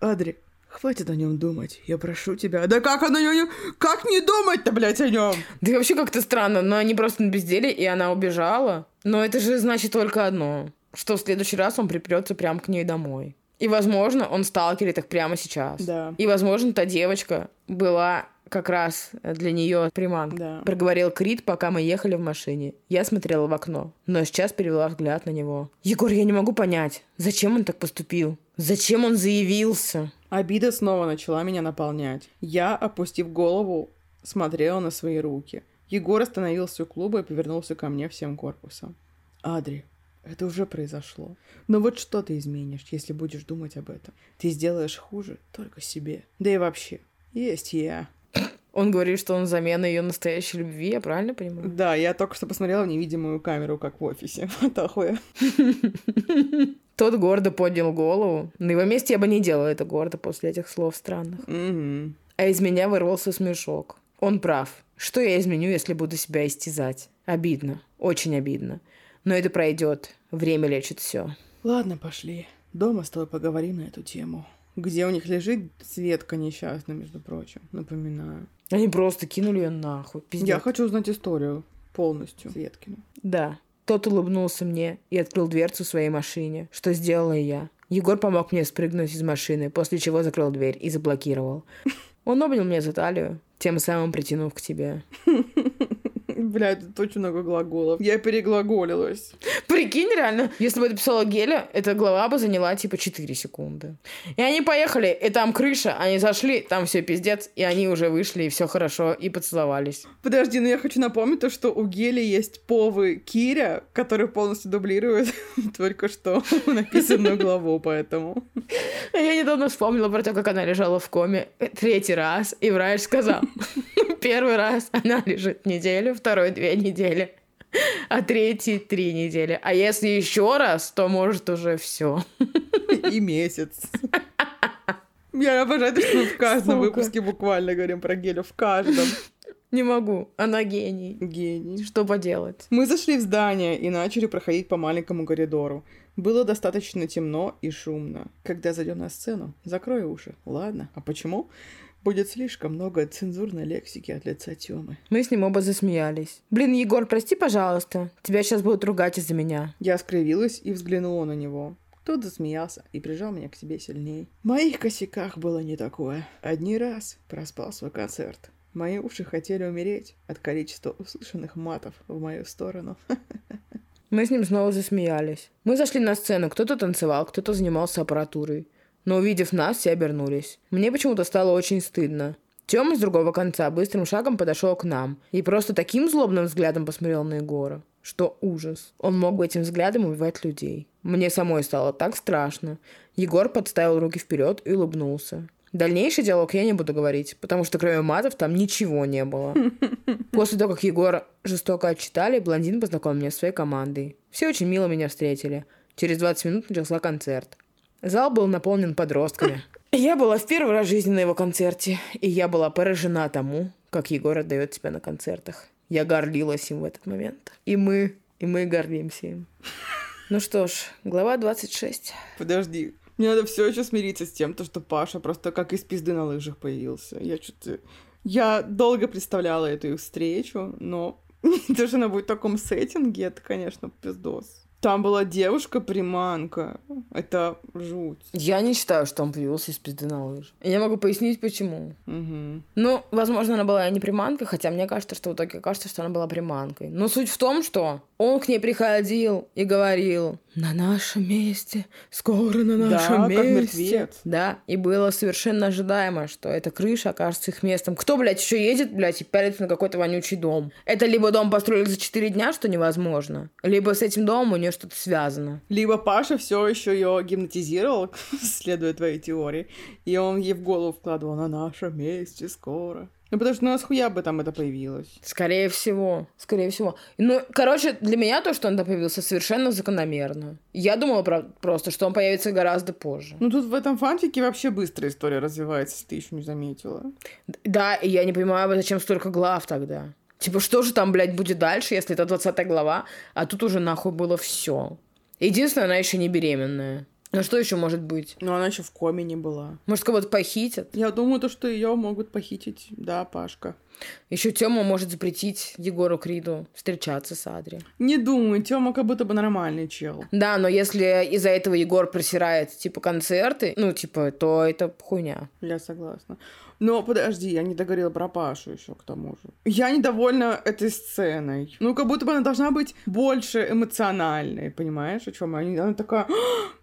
Адри, хватит о нем думать, я прошу тебя. Да как оно не... Как не думать-то, блядь, о нем? Да вообще как-то странно, но они просто на безделе, и она убежала. Но это же значит только одно, что в следующий раз он припрется прямо к ней домой. И, возможно, он сталкерит их прямо сейчас. Да. И, возможно, та девочка была как раз для нее приманка. Да. Проговорил Крит, пока мы ехали в машине. Я смотрела в окно, но сейчас перевела взгляд на него. Егор, я не могу понять, зачем он так поступил? Зачем он заявился? Обида снова начала меня наполнять. Я, опустив голову, смотрела на свои руки. Егор остановился у клуба и повернулся ко мне всем корпусом. Адри, это уже произошло. Но вот что ты изменишь, если будешь думать об этом? Ты сделаешь хуже только себе. Да и вообще, есть я. Он говорит, что он замена ее настоящей любви, я правильно понимаю? Да, я только что посмотрела в невидимую камеру, как в офисе. Вот ахуя. Тот гордо поднял голову. На его месте я бы не делала это гордо после этих слов странных. А из меня вырвался смешок. Он прав. Что я изменю, если буду себя истязать? Обидно. Очень обидно. Но это пройдет. Время лечит все. Ладно, пошли. Дома с тобой поговорим на эту тему. Где у них лежит Светка несчастная, между прочим. Напоминаю. Они просто кинули ее нахуй. Пиздец. Я хочу узнать историю полностью Светкину. Да. Тот улыбнулся мне и открыл дверцу своей машине, что сделала и я. Егор помог мне спрыгнуть из машины, после чего закрыл дверь и заблокировал. Он обнял меня за талию, тем самым притянув к тебе. Блядь, тут очень много глаголов. Я переглаголилась. Прикинь, реально, если бы это писала Геля, эта глава бы заняла типа 4 секунды. И они поехали, и там крыша, они зашли, там все пиздец, и они уже вышли, и все хорошо, и поцеловались. Подожди, но я хочу напомнить то, что у Гели есть повы Киря, который полностью дублирует только что написанную главу, поэтому... Я недавно вспомнила про то, как она лежала в коме третий раз, и врач сказал, первый раз она лежит неделю, второй две недели, а третий три недели. А если еще раз, то может уже все. И месяц. Я обожаю, то, что мы в каждом Сука. выпуске буквально говорим про Гелю. В каждом. Не могу, она гений. Гений. Что поделать? Мы зашли в здание и начали проходить по маленькому коридору. Было достаточно темно и шумно. Когда зайдем на сцену, закрой уши. Ладно. А почему? Будет слишком много цензурной лексики от лица Тёмы. Мы с ним оба засмеялись. Блин, Егор, прости, пожалуйста. Тебя сейчас будут ругать из-за меня. Я скривилась и взглянула на него. Тот засмеялся и прижал меня к себе сильней. В моих косяках было не такое. Одни раз проспал свой концерт. Мои уши хотели умереть от количества услышанных матов в мою сторону. Мы с ним снова засмеялись. Мы зашли на сцену. Кто-то танцевал, кто-то занимался аппаратурой. Но увидев нас, все обернулись. Мне почему-то стало очень стыдно. Тёма с другого конца быстрым шагом подошел к нам и просто таким злобным взглядом посмотрел на Егора, что ужас. Он мог бы этим взглядом убивать людей. Мне самой стало так страшно. Егор подставил руки вперед и улыбнулся. Дальнейший диалог я не буду говорить, потому что кроме матов там ничего не было. После того, как Егора жестоко отчитали, блондин познакомил меня с своей командой. Все очень мило меня встретили. Через 20 минут начался концерт. Зал был наполнен подростками. Я была в первый раз в жизни на его концерте, и я была поражена тому, как Егор отдает себя на концертах. Я гордилась им в этот момент. И мы, и мы гордимся им. Ну что ж, глава 26. Подожди. Мне надо все еще смириться с тем, то, что Паша просто как из пизды на лыжах появился. Я что-то... Я долго представляла эту их встречу, но то, что она будет в таком сеттинге, это, конечно, пиздос. Там была девушка-приманка. Это жуть. Я не считаю, что он появился из пизды на лыжи. Я могу пояснить, почему. Угу. Ну, возможно, она была не приманкой, хотя мне кажется, что в итоге кажется, что она была приманкой. Но суть в том, что он к ней приходил и говорил, на нашем месте, скоро на нашем Да, как месте. мертвец. Да, и было совершенно ожидаемо, что эта крыша окажется их местом. Кто, блядь, еще едет, блядь, и пялится на какой-то вонючий дом? Это либо дом построили за 4 дня, что невозможно, либо с этим домом у нее что-то связано. Либо Паша все еще ее гипнотизировал, следуя твоей теории, и он ей в голову вкладывал на нашем месте скоро. Ну, потому что ну, а схуя бы там это появилось? Скорее всего, скорее всего. Ну, короче, для меня то, что он там появился, совершенно закономерно. Я думала про- просто, что он появится гораздо позже. Ну, тут в этом фанфике вообще быстро история развивается, если ты еще не заметила. Да, и я не понимаю, зачем столько глав тогда. Типа, что же там, блядь, будет дальше, если это 20 глава, а тут уже нахуй было все. Единственное, она еще не беременная. А что еще может быть? Но она еще в коме не была. Может, кого-то похитят? Я думаю, то, что ее могут похитить, да, Пашка. Еще Тёма может запретить Егору Криду встречаться с Адри. Не думаю, Тёма как будто бы нормальный чел. Да, но если из-за этого Егор просирает, типа, концерты, ну, типа, то это хуйня. Я согласна. Но подожди, я не договорила про Пашу еще к тому же. Я недовольна этой сценой. Ну, как будто бы она должна быть больше эмоциональной, понимаешь, о чем я? Она такая, «А,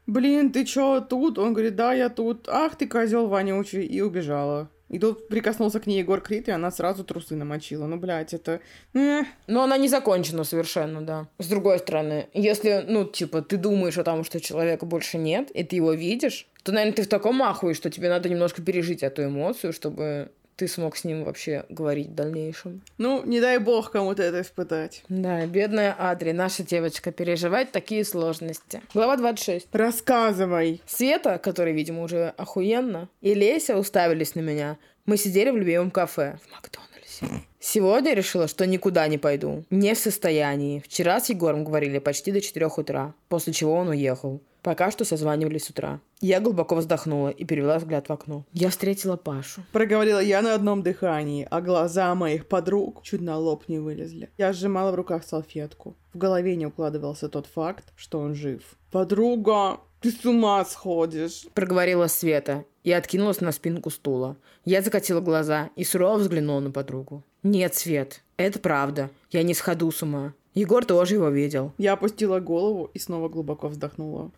блин, ты чё тут? Он говорит, да, я тут. Ах ты козел вонючий, и убежала. И тут прикоснулся к ней Егор Крид, и она сразу трусы намочила. Ну, блядь, это... Эх. Но она не закончена совершенно, да. С другой стороны, если, ну, типа, ты думаешь о том, что человека больше нет, и ты его видишь, то, наверное, ты в таком ахуе, что тебе надо немножко пережить эту эмоцию, чтобы ты смог с ним вообще говорить в дальнейшем. Ну, не дай бог кому-то это испытать. Да, бедная Адри, наша девочка, переживает такие сложности. Глава 26. Рассказывай. Света, который, видимо, уже охуенно, и Леся уставились на меня. Мы сидели в любимом кафе в Макдональдсе. Сегодня решила, что никуда не пойду. Не в состоянии. Вчера с Егором говорили почти до 4 утра, после чего он уехал. Пока что созванивались с утра. Я глубоко вздохнула и перевела взгляд в окно. Я встретила Пашу. Проговорила я на одном дыхании, а глаза моих подруг чуть на лоб не вылезли. Я сжимала в руках салфетку. В голове не укладывался тот факт, что он жив. Подруга, ты с ума сходишь. Проговорила Света и откинулась на спинку стула. Я закатила глаза и сурово взглянула на подругу. Нет, Свет, это правда. Я не сходу с ума. Егор тоже его видел. Я опустила голову и снова глубоко вздохнула.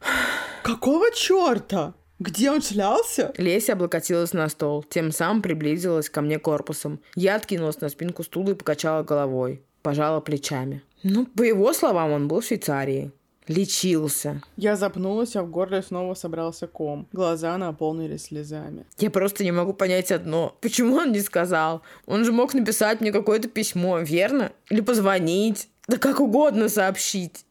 Какого черта? Где он шлялся? Леся облокотилась на стол, тем самым приблизилась ко мне корпусом. Я откинулась на спинку стула и покачала головой. Пожала плечами. Ну, по его словам, он был в Швейцарии. Лечился. Я запнулась, а в горле снова собрался ком. Глаза наполнились слезами. Я просто не могу понять одно. Почему он не сказал? Он же мог написать мне какое-то письмо, верно? Или позвонить. Да как угодно сообщить.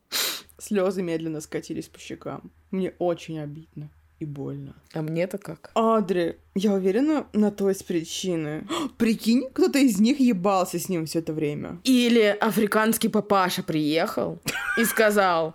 Слезы медленно скатились по щекам. Мне очень обидно и больно. А мне-то как? Адри, я уверена, на то есть причины. Прикинь, кто-то из них ебался с ним все это время. Или африканский папаша приехал и сказал,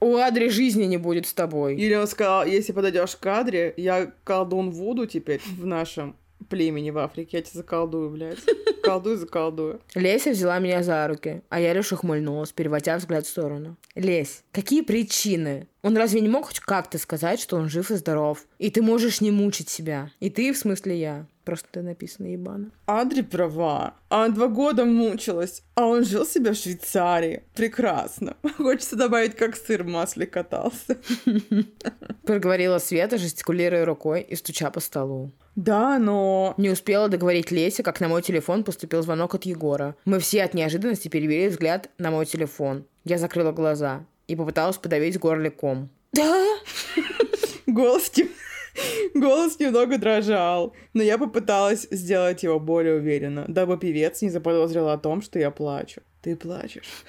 у Адри жизни не будет с тобой. Или он сказал, если подойдешь к Адре, я колдун Вуду теперь в нашем племени в Африке. Я тебя заколдую, блядь. Колдую, заколдую. Леся взяла меня за руки, а я лишь ухмыльнулась, переводя взгляд в сторону. Лесь, какие причины? Он разве не мог хоть как-то сказать, что он жив и здоров? И ты можешь не мучить себя. И ты, в смысле я. Просто ты написано ебано. Адри права. Она два года мучилась, а он жил себе в Швейцарии. Прекрасно. Хочется добавить, как сыр в масле катался. Проговорила Света, жестикулируя рукой и стуча по столу. Да, но... Не успела договорить Леся, как на мой телефон поступил звонок от Егора. Мы все от неожиданности перевели взгляд на мой телефон. Я закрыла глаза и попыталась подавить в горле ком. Да? Голос, голос немного дрожал, но я попыталась сделать его более уверенно, дабы певец не заподозрил о том, что я плачу. Ты плачешь.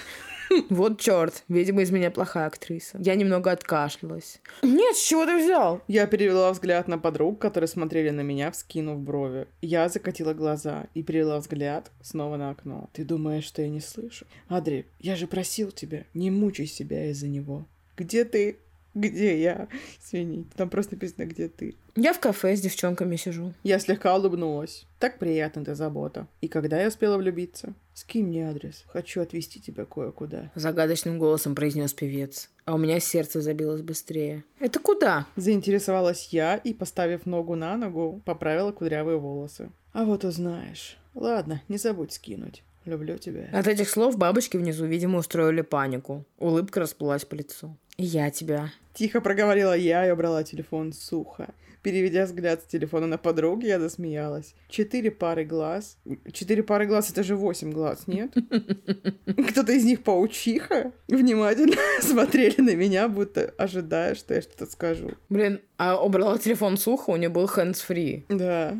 Вот черт, видимо, из меня плохая актриса. Я немного откашлялась. Нет, с чего ты взял? Я перевела взгляд на подруг, которые смотрели на меня, вскинув брови. Я закатила глаза и перевела взгляд снова на окно. Ты думаешь, что я не слышу? Адри, я же просил тебя, не мучай себя из-за него. Где ты? Где я? Извините, там просто написано, где ты. Я в кафе с девчонками сижу. Я слегка улыбнулась. Так приятно эта забота. И когда я успела влюбиться? Скинь мне адрес. Хочу отвезти тебя кое-куда. Загадочным голосом произнес певец. А у меня сердце забилось быстрее. Это куда? Заинтересовалась я и, поставив ногу на ногу, поправила кудрявые волосы. А вот узнаешь. Ладно, не забудь скинуть. Люблю тебя. От этих слов бабочки внизу, видимо, устроили панику. Улыбка расплылась по лицу. Я тебя. Тихо проговорила я и убрала телефон сухо. Переведя взгляд с телефона на подругу, я засмеялась. Четыре пары глаз. Четыре пары глаз — это же восемь глаз, нет? Кто-то из них паучиха внимательно смотрели на меня, будто ожидая, что я что-то скажу. Блин, а убрала телефон сухо, у нее был hands-free. Да.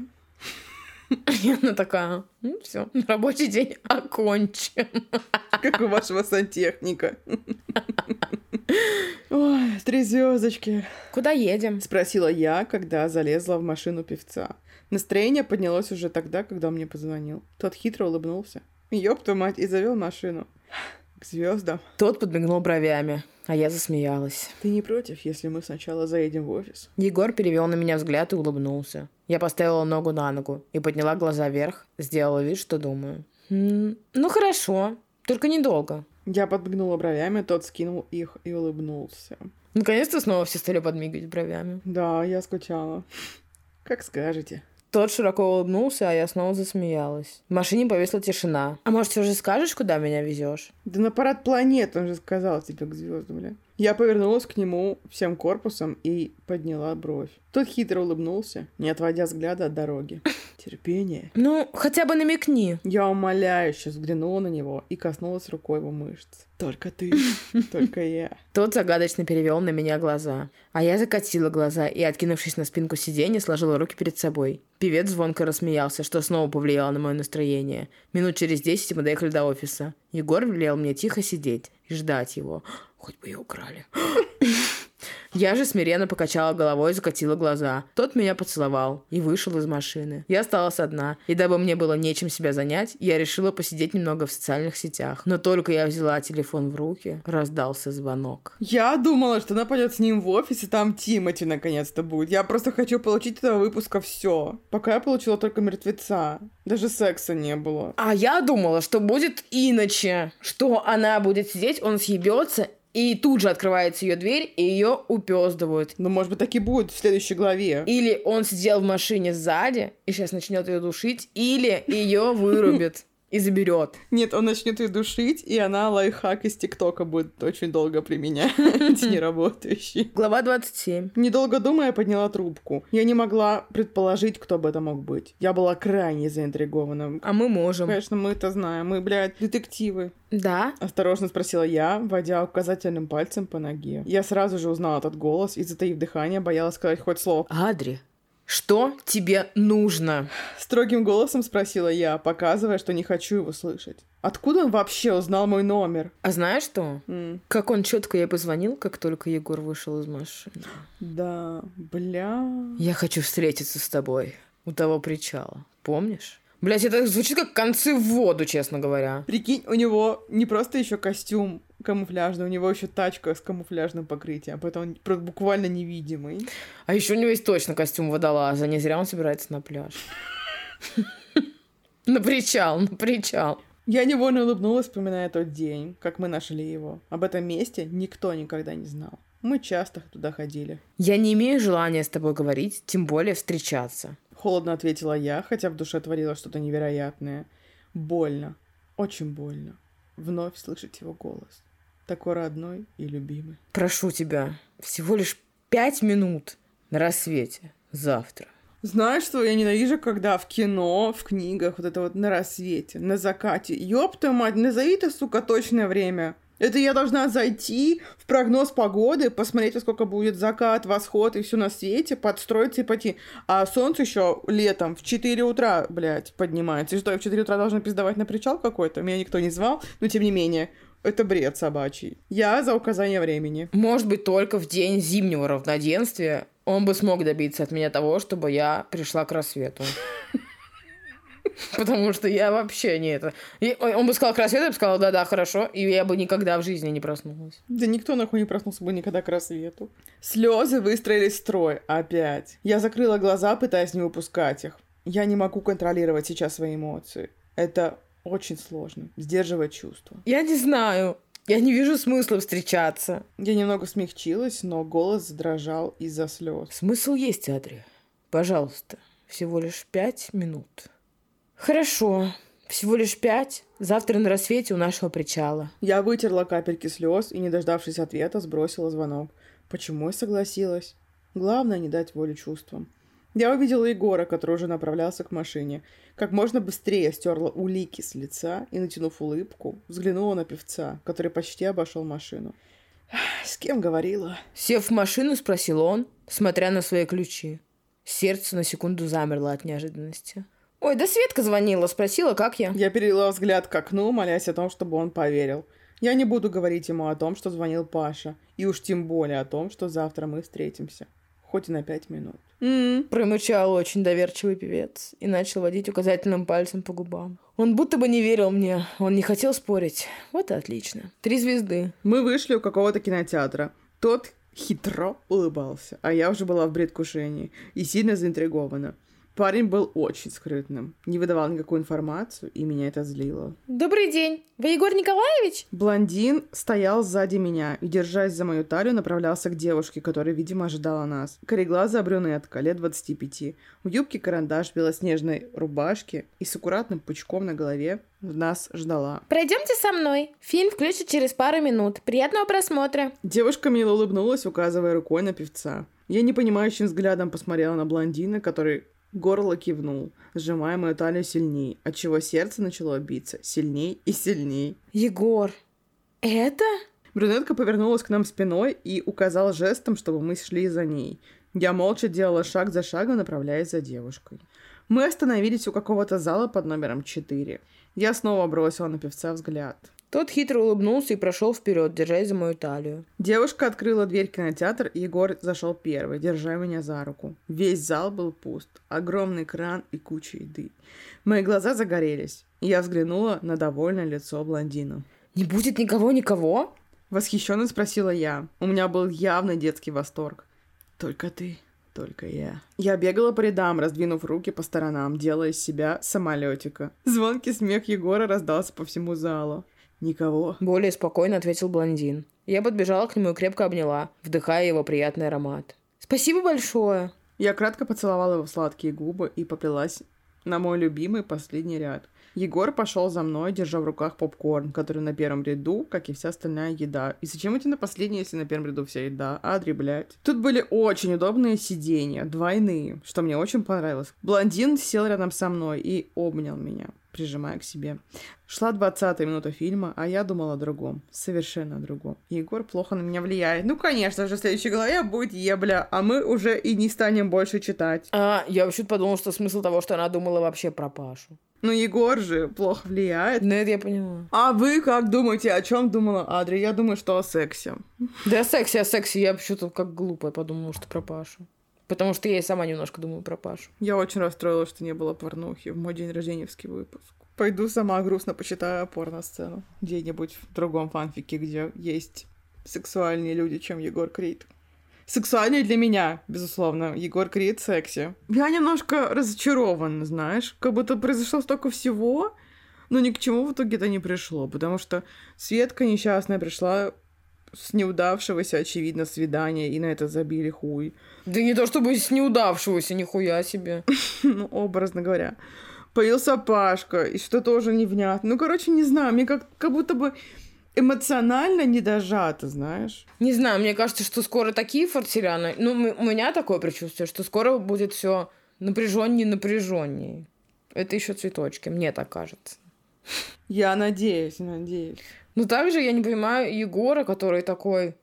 И она такая, ну все, рабочий день окончен. Как у вашего сантехника. Ой, три звездочки. Куда едем? Спросила я, когда залезла в машину певца. Настроение поднялось уже тогда, когда он мне позвонил. Тот хитро улыбнулся. Ёпту мать, и завел машину. К звездам. Тот подмигнул бровями, а я засмеялась. Ты не против, если мы сначала заедем в офис? Егор перевел на меня взгляд и улыбнулся. Я поставила ногу на ногу и подняла глаза вверх, сделала вид, что думаю. «М, Ну хорошо, только недолго. Я подмигнула бровями, тот скинул их и улыбнулся. Наконец-то снова все стали подмигивать бровями. Да, я скучала. Как скажете. Тот широко улыбнулся, а я снова засмеялась. В машине повисла тишина. А может, все же скажешь, куда меня везешь? Да на парад планет, он же сказал тебе к звездам, бля. Я повернулась к нему всем корпусом и подняла бровь. Тот хитро улыбнулся, не отводя взгляда от дороги. Терпение. Ну, хотя бы намекни. Я умоляюще взглянула на него и коснулась рукой его мышц. Только ты, только я. Тот загадочно перевел на меня глаза. А я закатила глаза и, откинувшись на спинку сиденья, сложила руки перед собой. Певец звонко рассмеялся, что снова повлияло на мое настроение. Минут через десять мы доехали до офиса. Егор велел мне тихо сидеть и ждать его. Хоть бы ее украли. Я же смиренно покачала головой и закатила глаза. Тот меня поцеловал и вышел из машины. Я осталась одна, и дабы мне было нечем себя занять, я решила посидеть немного в социальных сетях. Но только я взяла телефон в руки, раздался звонок. Я думала, что она пойдет с ним в офис, и там Тимати наконец-то будет. Я просто хочу получить этого выпуска все. Пока я получила только мертвеца. Даже секса не было. А я думала, что будет иначе. Что она будет сидеть, он съебется, и тут же открывается ее дверь, и ее упездывают. Ну, может быть, так и будет в следующей главе. Или он сидел в машине сзади и сейчас начнет ее душить, или ее вырубит и заберет. Нет, он начнет ее душить, и она лайфхак из ТикТока будет очень долго применять, неработающий. Глава 27. Недолго думая, подняла трубку. Я не могла предположить, кто бы это мог быть. Я была крайне заинтригована. А мы можем. Конечно, мы это знаем. Мы, блядь, детективы. Да? Осторожно спросила я, водя указательным пальцем по ноге. Я сразу же узнала этот голос и, затаив дыхание, боялась сказать хоть слово. Адри, что тебе нужно? Строгим голосом спросила я, показывая, что не хочу его слышать. Откуда он вообще узнал мой номер? А знаешь что? М, Как он четко ей позвонил, как только Егор вышел из машины. Да, бля. Я хочу встретиться с тобой у того причала. Помнишь? Блять, это звучит как концы в воду, честно говоря. Прикинь, у него не просто еще костюм камуфляжный, у него еще тачка с камуфляжным покрытием, поэтому он буквально невидимый. А еще у него есть точно костюм водолаза. Не зря он собирается на пляж. На причал, на причал. Я невольно улыбнулась, вспоминая тот день, как мы нашли его. Об этом месте никто никогда не знал. Мы часто туда ходили. Я не имею желания с тобой говорить, тем более встречаться. Холодно ответила я, хотя в душе творилось что-то невероятное. Больно. Очень больно. Вновь слышать его голос. Такой родной и любимый. Прошу тебя, всего лишь пять минут на рассвете завтра. Знаешь, что я ненавижу, когда в кино, в книгах, вот это вот на рассвете, на закате. Ёб твою мать, назови ты, сука, точное время. Это я должна зайти в прогноз погоды, посмотреть, во сколько будет закат, восход и все на свете, подстроиться и пойти. А солнце еще летом в 4 утра, блядь, поднимается. И что, я в 4 утра должна пиздавать на причал какой-то? Меня никто не звал, но тем не менее. Это бред собачий. Я за указание времени. Может быть, только в день зимнего равноденствия он бы смог добиться от меня того, чтобы я пришла к рассвету. Потому что я вообще не это. И он бы сказал к рассвету, я бы сказала, да-да, хорошо, и я бы никогда в жизни не проснулась. Да никто нахуй не проснулся бы никогда к рассвету. Слезы выстроились в строй. Опять. Я закрыла глаза, пытаясь не выпускать их. Я не могу контролировать сейчас свои эмоции. Это очень сложно. Сдерживать чувства. Я не знаю. Я не вижу смысла встречаться. Я немного смягчилась, но голос задрожал из-за слез. Смысл есть, Адри. Пожалуйста, всего лишь пять минут. Хорошо, всего лишь пять. Завтра на рассвете у нашего причала. Я вытерла капельки слез и, не дождавшись ответа, сбросила звонок. Почему я согласилась? Главное не дать волю чувствам. Я увидела Егора, который уже направлялся к машине. Как можно быстрее стерла улики с лица и, натянув улыбку, взглянула на певца, который почти обошел машину. С кем говорила? Сев в машину, спросил он, смотря на свои ключи. Сердце на секунду замерло от неожиданности. «Ой, да Светка звонила, спросила, как я». Я перевела взгляд к окну, молясь о том, чтобы он поверил. Я не буду говорить ему о том, что звонил Паша, и уж тем более о том, что завтра мы встретимся. Хоть и на пять минут. м промычал очень доверчивый певец и начал водить указательным пальцем по губам. Он будто бы не верил мне, он не хотел спорить. Вот и отлично. Три звезды. Мы вышли у какого-то кинотеатра. Тот хитро улыбался, а я уже была в предвкушении и сильно заинтригована. Парень был очень скрытным, не выдавал никакую информацию, и меня это злило. Добрый день. Вы Егор Николаевич? Блондин стоял сзади меня и, держась за мою талию, направлялся к девушке, которая, видимо, ожидала нас. Кореглазая брюнетка, лет 25, в юбке карандаш, белоснежной рубашке и с аккуратным пучком на голове нас ждала. Пройдемте со мной. Фильм включат через пару минут. Приятного просмотра. Девушка мило улыбнулась, указывая рукой на певца. Я непонимающим взглядом посмотрела на блондина, который Горло кивнул, сжимая мою талию сильней, отчего сердце начало биться сильней и сильней. «Егор, это?» Брюнетка повернулась к нам спиной и указала жестом, чтобы мы шли за ней. Я молча делала шаг за шагом, направляясь за девушкой. Мы остановились у какого-то зала под номером 4. Я снова бросила на певца взгляд. Тот хитро улыбнулся и прошел вперед, держась за мою талию. Девушка открыла дверь кинотеатр, и Егор зашел первый, держа меня за руку. Весь зал был пуст. Огромный кран и куча еды. Мои глаза загорелись, и я взглянула на довольное лицо блондина. «Не будет никого-никого?» Восхищенно спросила я. У меня был явный детский восторг. «Только ты», только я. Я бегала по рядам, раздвинув руки по сторонам, делая из себя самолетика. Звонкий смех Егора раздался по всему залу. Никого. Более спокойно ответил блондин. Я подбежала к нему и крепко обняла, вдыхая его приятный аромат. Спасибо большое. Я кратко поцеловала его в сладкие губы и поплелась на мой любимый последний ряд. Егор пошел за мной, держа в руках попкорн, который на первом ряду, как и вся остальная еда. И зачем идти на последний, если на первом ряду вся еда? Адри, блядь. Тут были очень удобные сиденья, двойные, что мне очень понравилось. Блондин сел рядом со мной и обнял меня прижимая к себе. Шла двадцатая минута фильма, а я думала о другом. Совершенно о другом. Егор плохо на меня влияет. Ну, конечно же, в следующей главе будет ебля, а мы уже и не станем больше читать. А, я вообще подумала, что смысл того, что она думала вообще про Пашу. Ну, Егор же плохо влияет. Ну, это я поняла. А вы как думаете, о чем думала Адри? Я думаю, что о сексе. Да о сексе, о сексе. Я почему-то как глупая подумала, что про Пашу. Потому что я и сама немножко думаю про Пашу. Я очень расстроилась, что не было порнухи в мой день рожденевский выпуск. Пойду сама грустно почитаю порно-сцену. Где-нибудь в другом фанфике, где есть сексуальнее люди, чем Егор Крид. Сексуальнее для меня, безусловно. Егор Крид секси. Я немножко разочарован, знаешь. Как будто произошло столько всего, но ни к чему в итоге это не пришло. Потому что Светка несчастная пришла с неудавшегося, очевидно, свидания, и на это забили хуй. Да не то чтобы с неудавшегося, нихуя себе. ну, образно говоря. Появился Пашка, и что тоже невнятно. Ну, короче, не знаю, мне как, как будто бы эмоционально не дожато, знаешь. Не знаю, мне кажется, что скоро такие фортеряны. Ну, у меня такое предчувствие, что скоро будет все напряженнее, напряженнее. Это еще цветочки, мне так кажется. Я надеюсь, надеюсь. Ну, также я не понимаю Егора, который такой,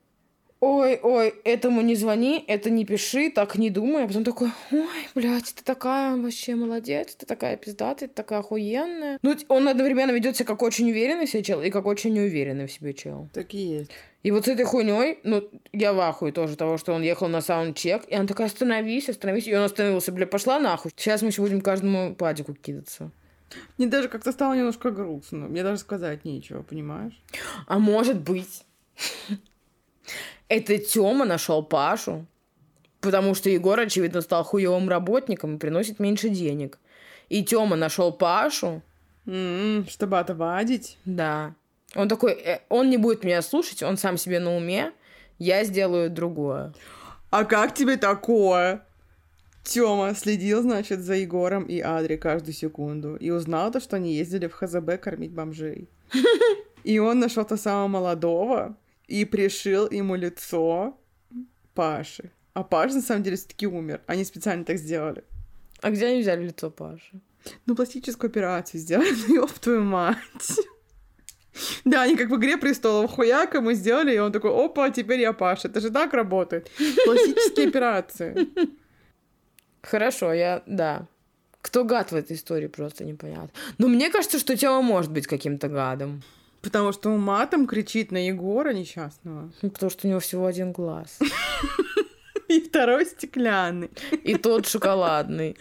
ой, ой, этому не звони, это не пиши, так не думай. А потом такой, ой, блядь, ты такая вообще молодец, ты такая пиздатая, ты такая охуенная. Ну, он одновременно ведет себя как очень уверенный в себе чел и как очень неуверенный в себе чел. Так и есть. И вот с этой хуйней, ну, я в ахуе тоже того, что он ехал на саундчек, и она такая, остановись, остановись. И он остановился, бля, пошла нахуй. Сейчас мы еще будем каждому падику кидаться. Мне даже как-то стало немножко грустно. Мне даже сказать нечего, понимаешь? А может быть, это Тёма нашел Пашу, потому что Егор, очевидно, стал хуевым работником и приносит меньше денег. И Тёма нашел Пашу, М, Чтобы отвадить. да. Он такой, «Э, он не будет меня слушать, он сам себе на уме, я сделаю другое. А как тебе такое? Тёма следил, значит, за Егором и Адри каждую секунду и узнал то, что они ездили в ХЗБ кормить бомжей. И он нашел то самого молодого и пришил ему лицо Паши. А Паша, на самом деле, все-таки умер. Они специально так сделали. А где они взяли лицо Паши? Ну, пластическую операцию сделали, ну, ёб твою мать. Да, они как в «Игре престолов» хуяк ему сделали, и он такой, опа, теперь я Паша. Это же так работает. Пластические операции. Хорошо, я, да. Кто гад в этой истории, просто непонятно. Но мне кажется, что Тёма может быть каким-то гадом. Потому что он матом кричит на Егора несчастного. Ну, Потому что у него всего один глаз. И второй стеклянный. И тот шоколадный.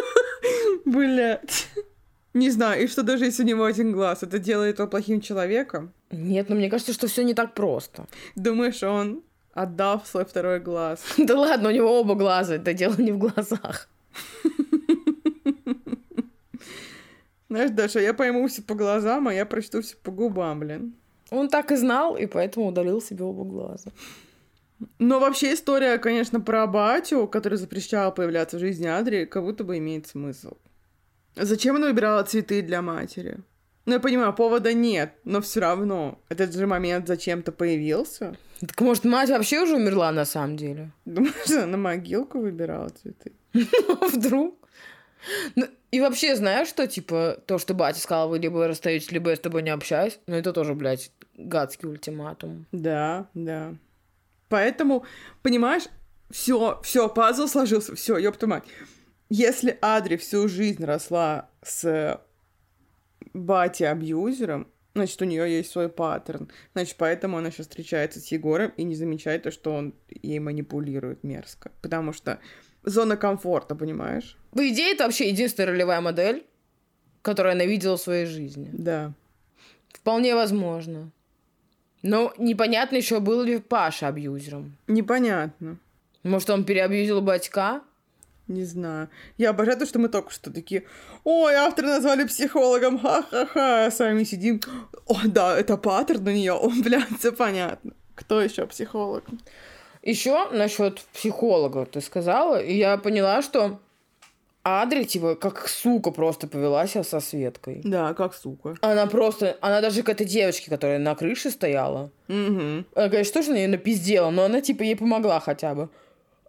Блять. Не знаю, и что даже если у него один глаз, это делает его плохим человеком? Нет, но мне кажется, что все не так просто. Думаешь, он отдав свой второй глаз? Да ладно, у него оба глаза, это дело не в глазах. Знаешь, Даша, я пойму все по глазам, а я прочту все по губам, блин. Он так и знал, и поэтому удалил себе оба глаза. Но вообще история, конечно, про батю, который запрещал появляться в жизни Адри, как будто бы имеет смысл. Зачем она выбирала цветы для матери? Ну, я понимаю, повода нет, но все равно. Этот же момент зачем-то появился. Так может, мать вообще уже умерла на самом деле? Думаешь, она на могилку выбирала цветы? Ну, Вдруг? Ну, и вообще, знаешь, что, типа, то, что батя сказал, вы либо расстаетесь, либо я с тобой не общаюсь, ну, это тоже, блядь, гадский ультиматум. Да, да. Поэтому, понимаешь, все, все, пазл сложился, все, ёпта мать. Если Адри всю жизнь росла с батей-абьюзером, значит, у нее есть свой паттерн. Значит, поэтому она сейчас встречается с Егором и не замечает то, что он ей манипулирует мерзко. Потому что зона комфорта, понимаешь? По идее, это вообще единственная ролевая модель, которую она видела в своей жизни. Да. Вполне возможно. Но непонятно еще, был ли Паша абьюзером. Непонятно. Может, он переабьюзил батька? Не знаю. Я обожаю то, что мы только что такие, ой, авторы назвали психологом, ха-ха-ха, сами сидим. О, да, это паттерн у нее, о, блядь, все понятно. Кто еще психолог? Еще насчет психолога ты сказала, и я поняла, что Адри, типа, как сука просто повела себя со Светкой. Да, как сука. Она просто, она даже к этой девочке, которая на крыше стояла, Угу. она, конечно, тоже на нее напиздела, но она, типа, ей помогла хотя бы.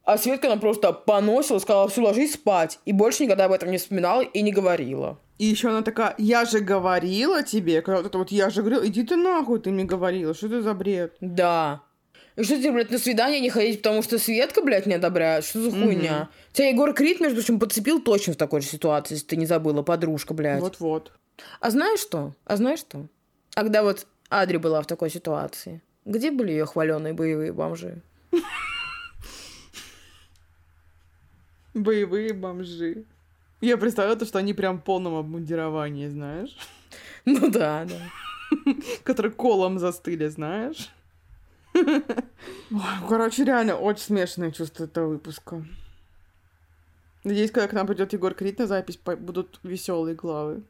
А Светка она просто поносила, сказала, все, ложись спать. И больше никогда об этом не вспоминала и не говорила. И еще она такая, я же говорила тебе, когда вот это вот я же говорила, иди ты нахуй, ты мне говорила, что это за бред? Да. И что тебе, блядь, на свидание не ходить, потому что Светка, блядь, не одобряет? Что за хуйня? Тебя Егор Крид, между прочим, подцепил точно в такой же ситуации, если ты не забыла, подружка, блядь. Вот-вот. А знаешь что? А знаешь что? А когда вот Адри была в такой ситуации, где были ее хваленые боевые бомжи? Боевые бомжи. Я представляю то, что они прям в полном обмундировании, знаешь? Ну да, да. Которые колом застыли, знаешь? Короче, реально очень смешанное чувство этого выпуска. Надеюсь, когда к нам придет Егор Крид на запись, будут веселые главы.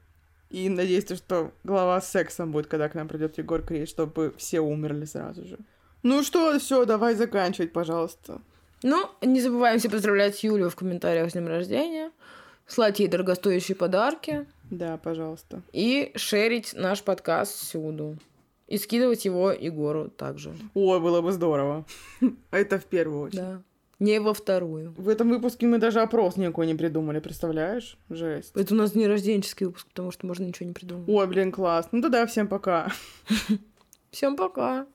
И надеюсь, то, что глава с сексом будет, когда к нам придет Егор Крид, чтобы все умерли сразу же. Ну что, все, давай заканчивать, пожалуйста. Ну, не забываемся поздравлять Юлю в комментариях с днем рождения, слать ей дорогостоящие подарки Да, пожалуйста. и шерить наш подкаст всюду. И скидывать его Егору также. Ой, было бы здорово. Это в первую очередь. Да. Не во вторую. В этом выпуске мы даже опрос никакой не придумали, представляешь? Жесть. Это у нас не рожденческий выпуск, потому что можно ничего не придумать. Ой, блин, класс. Ну тогда всем пока. Всем пока.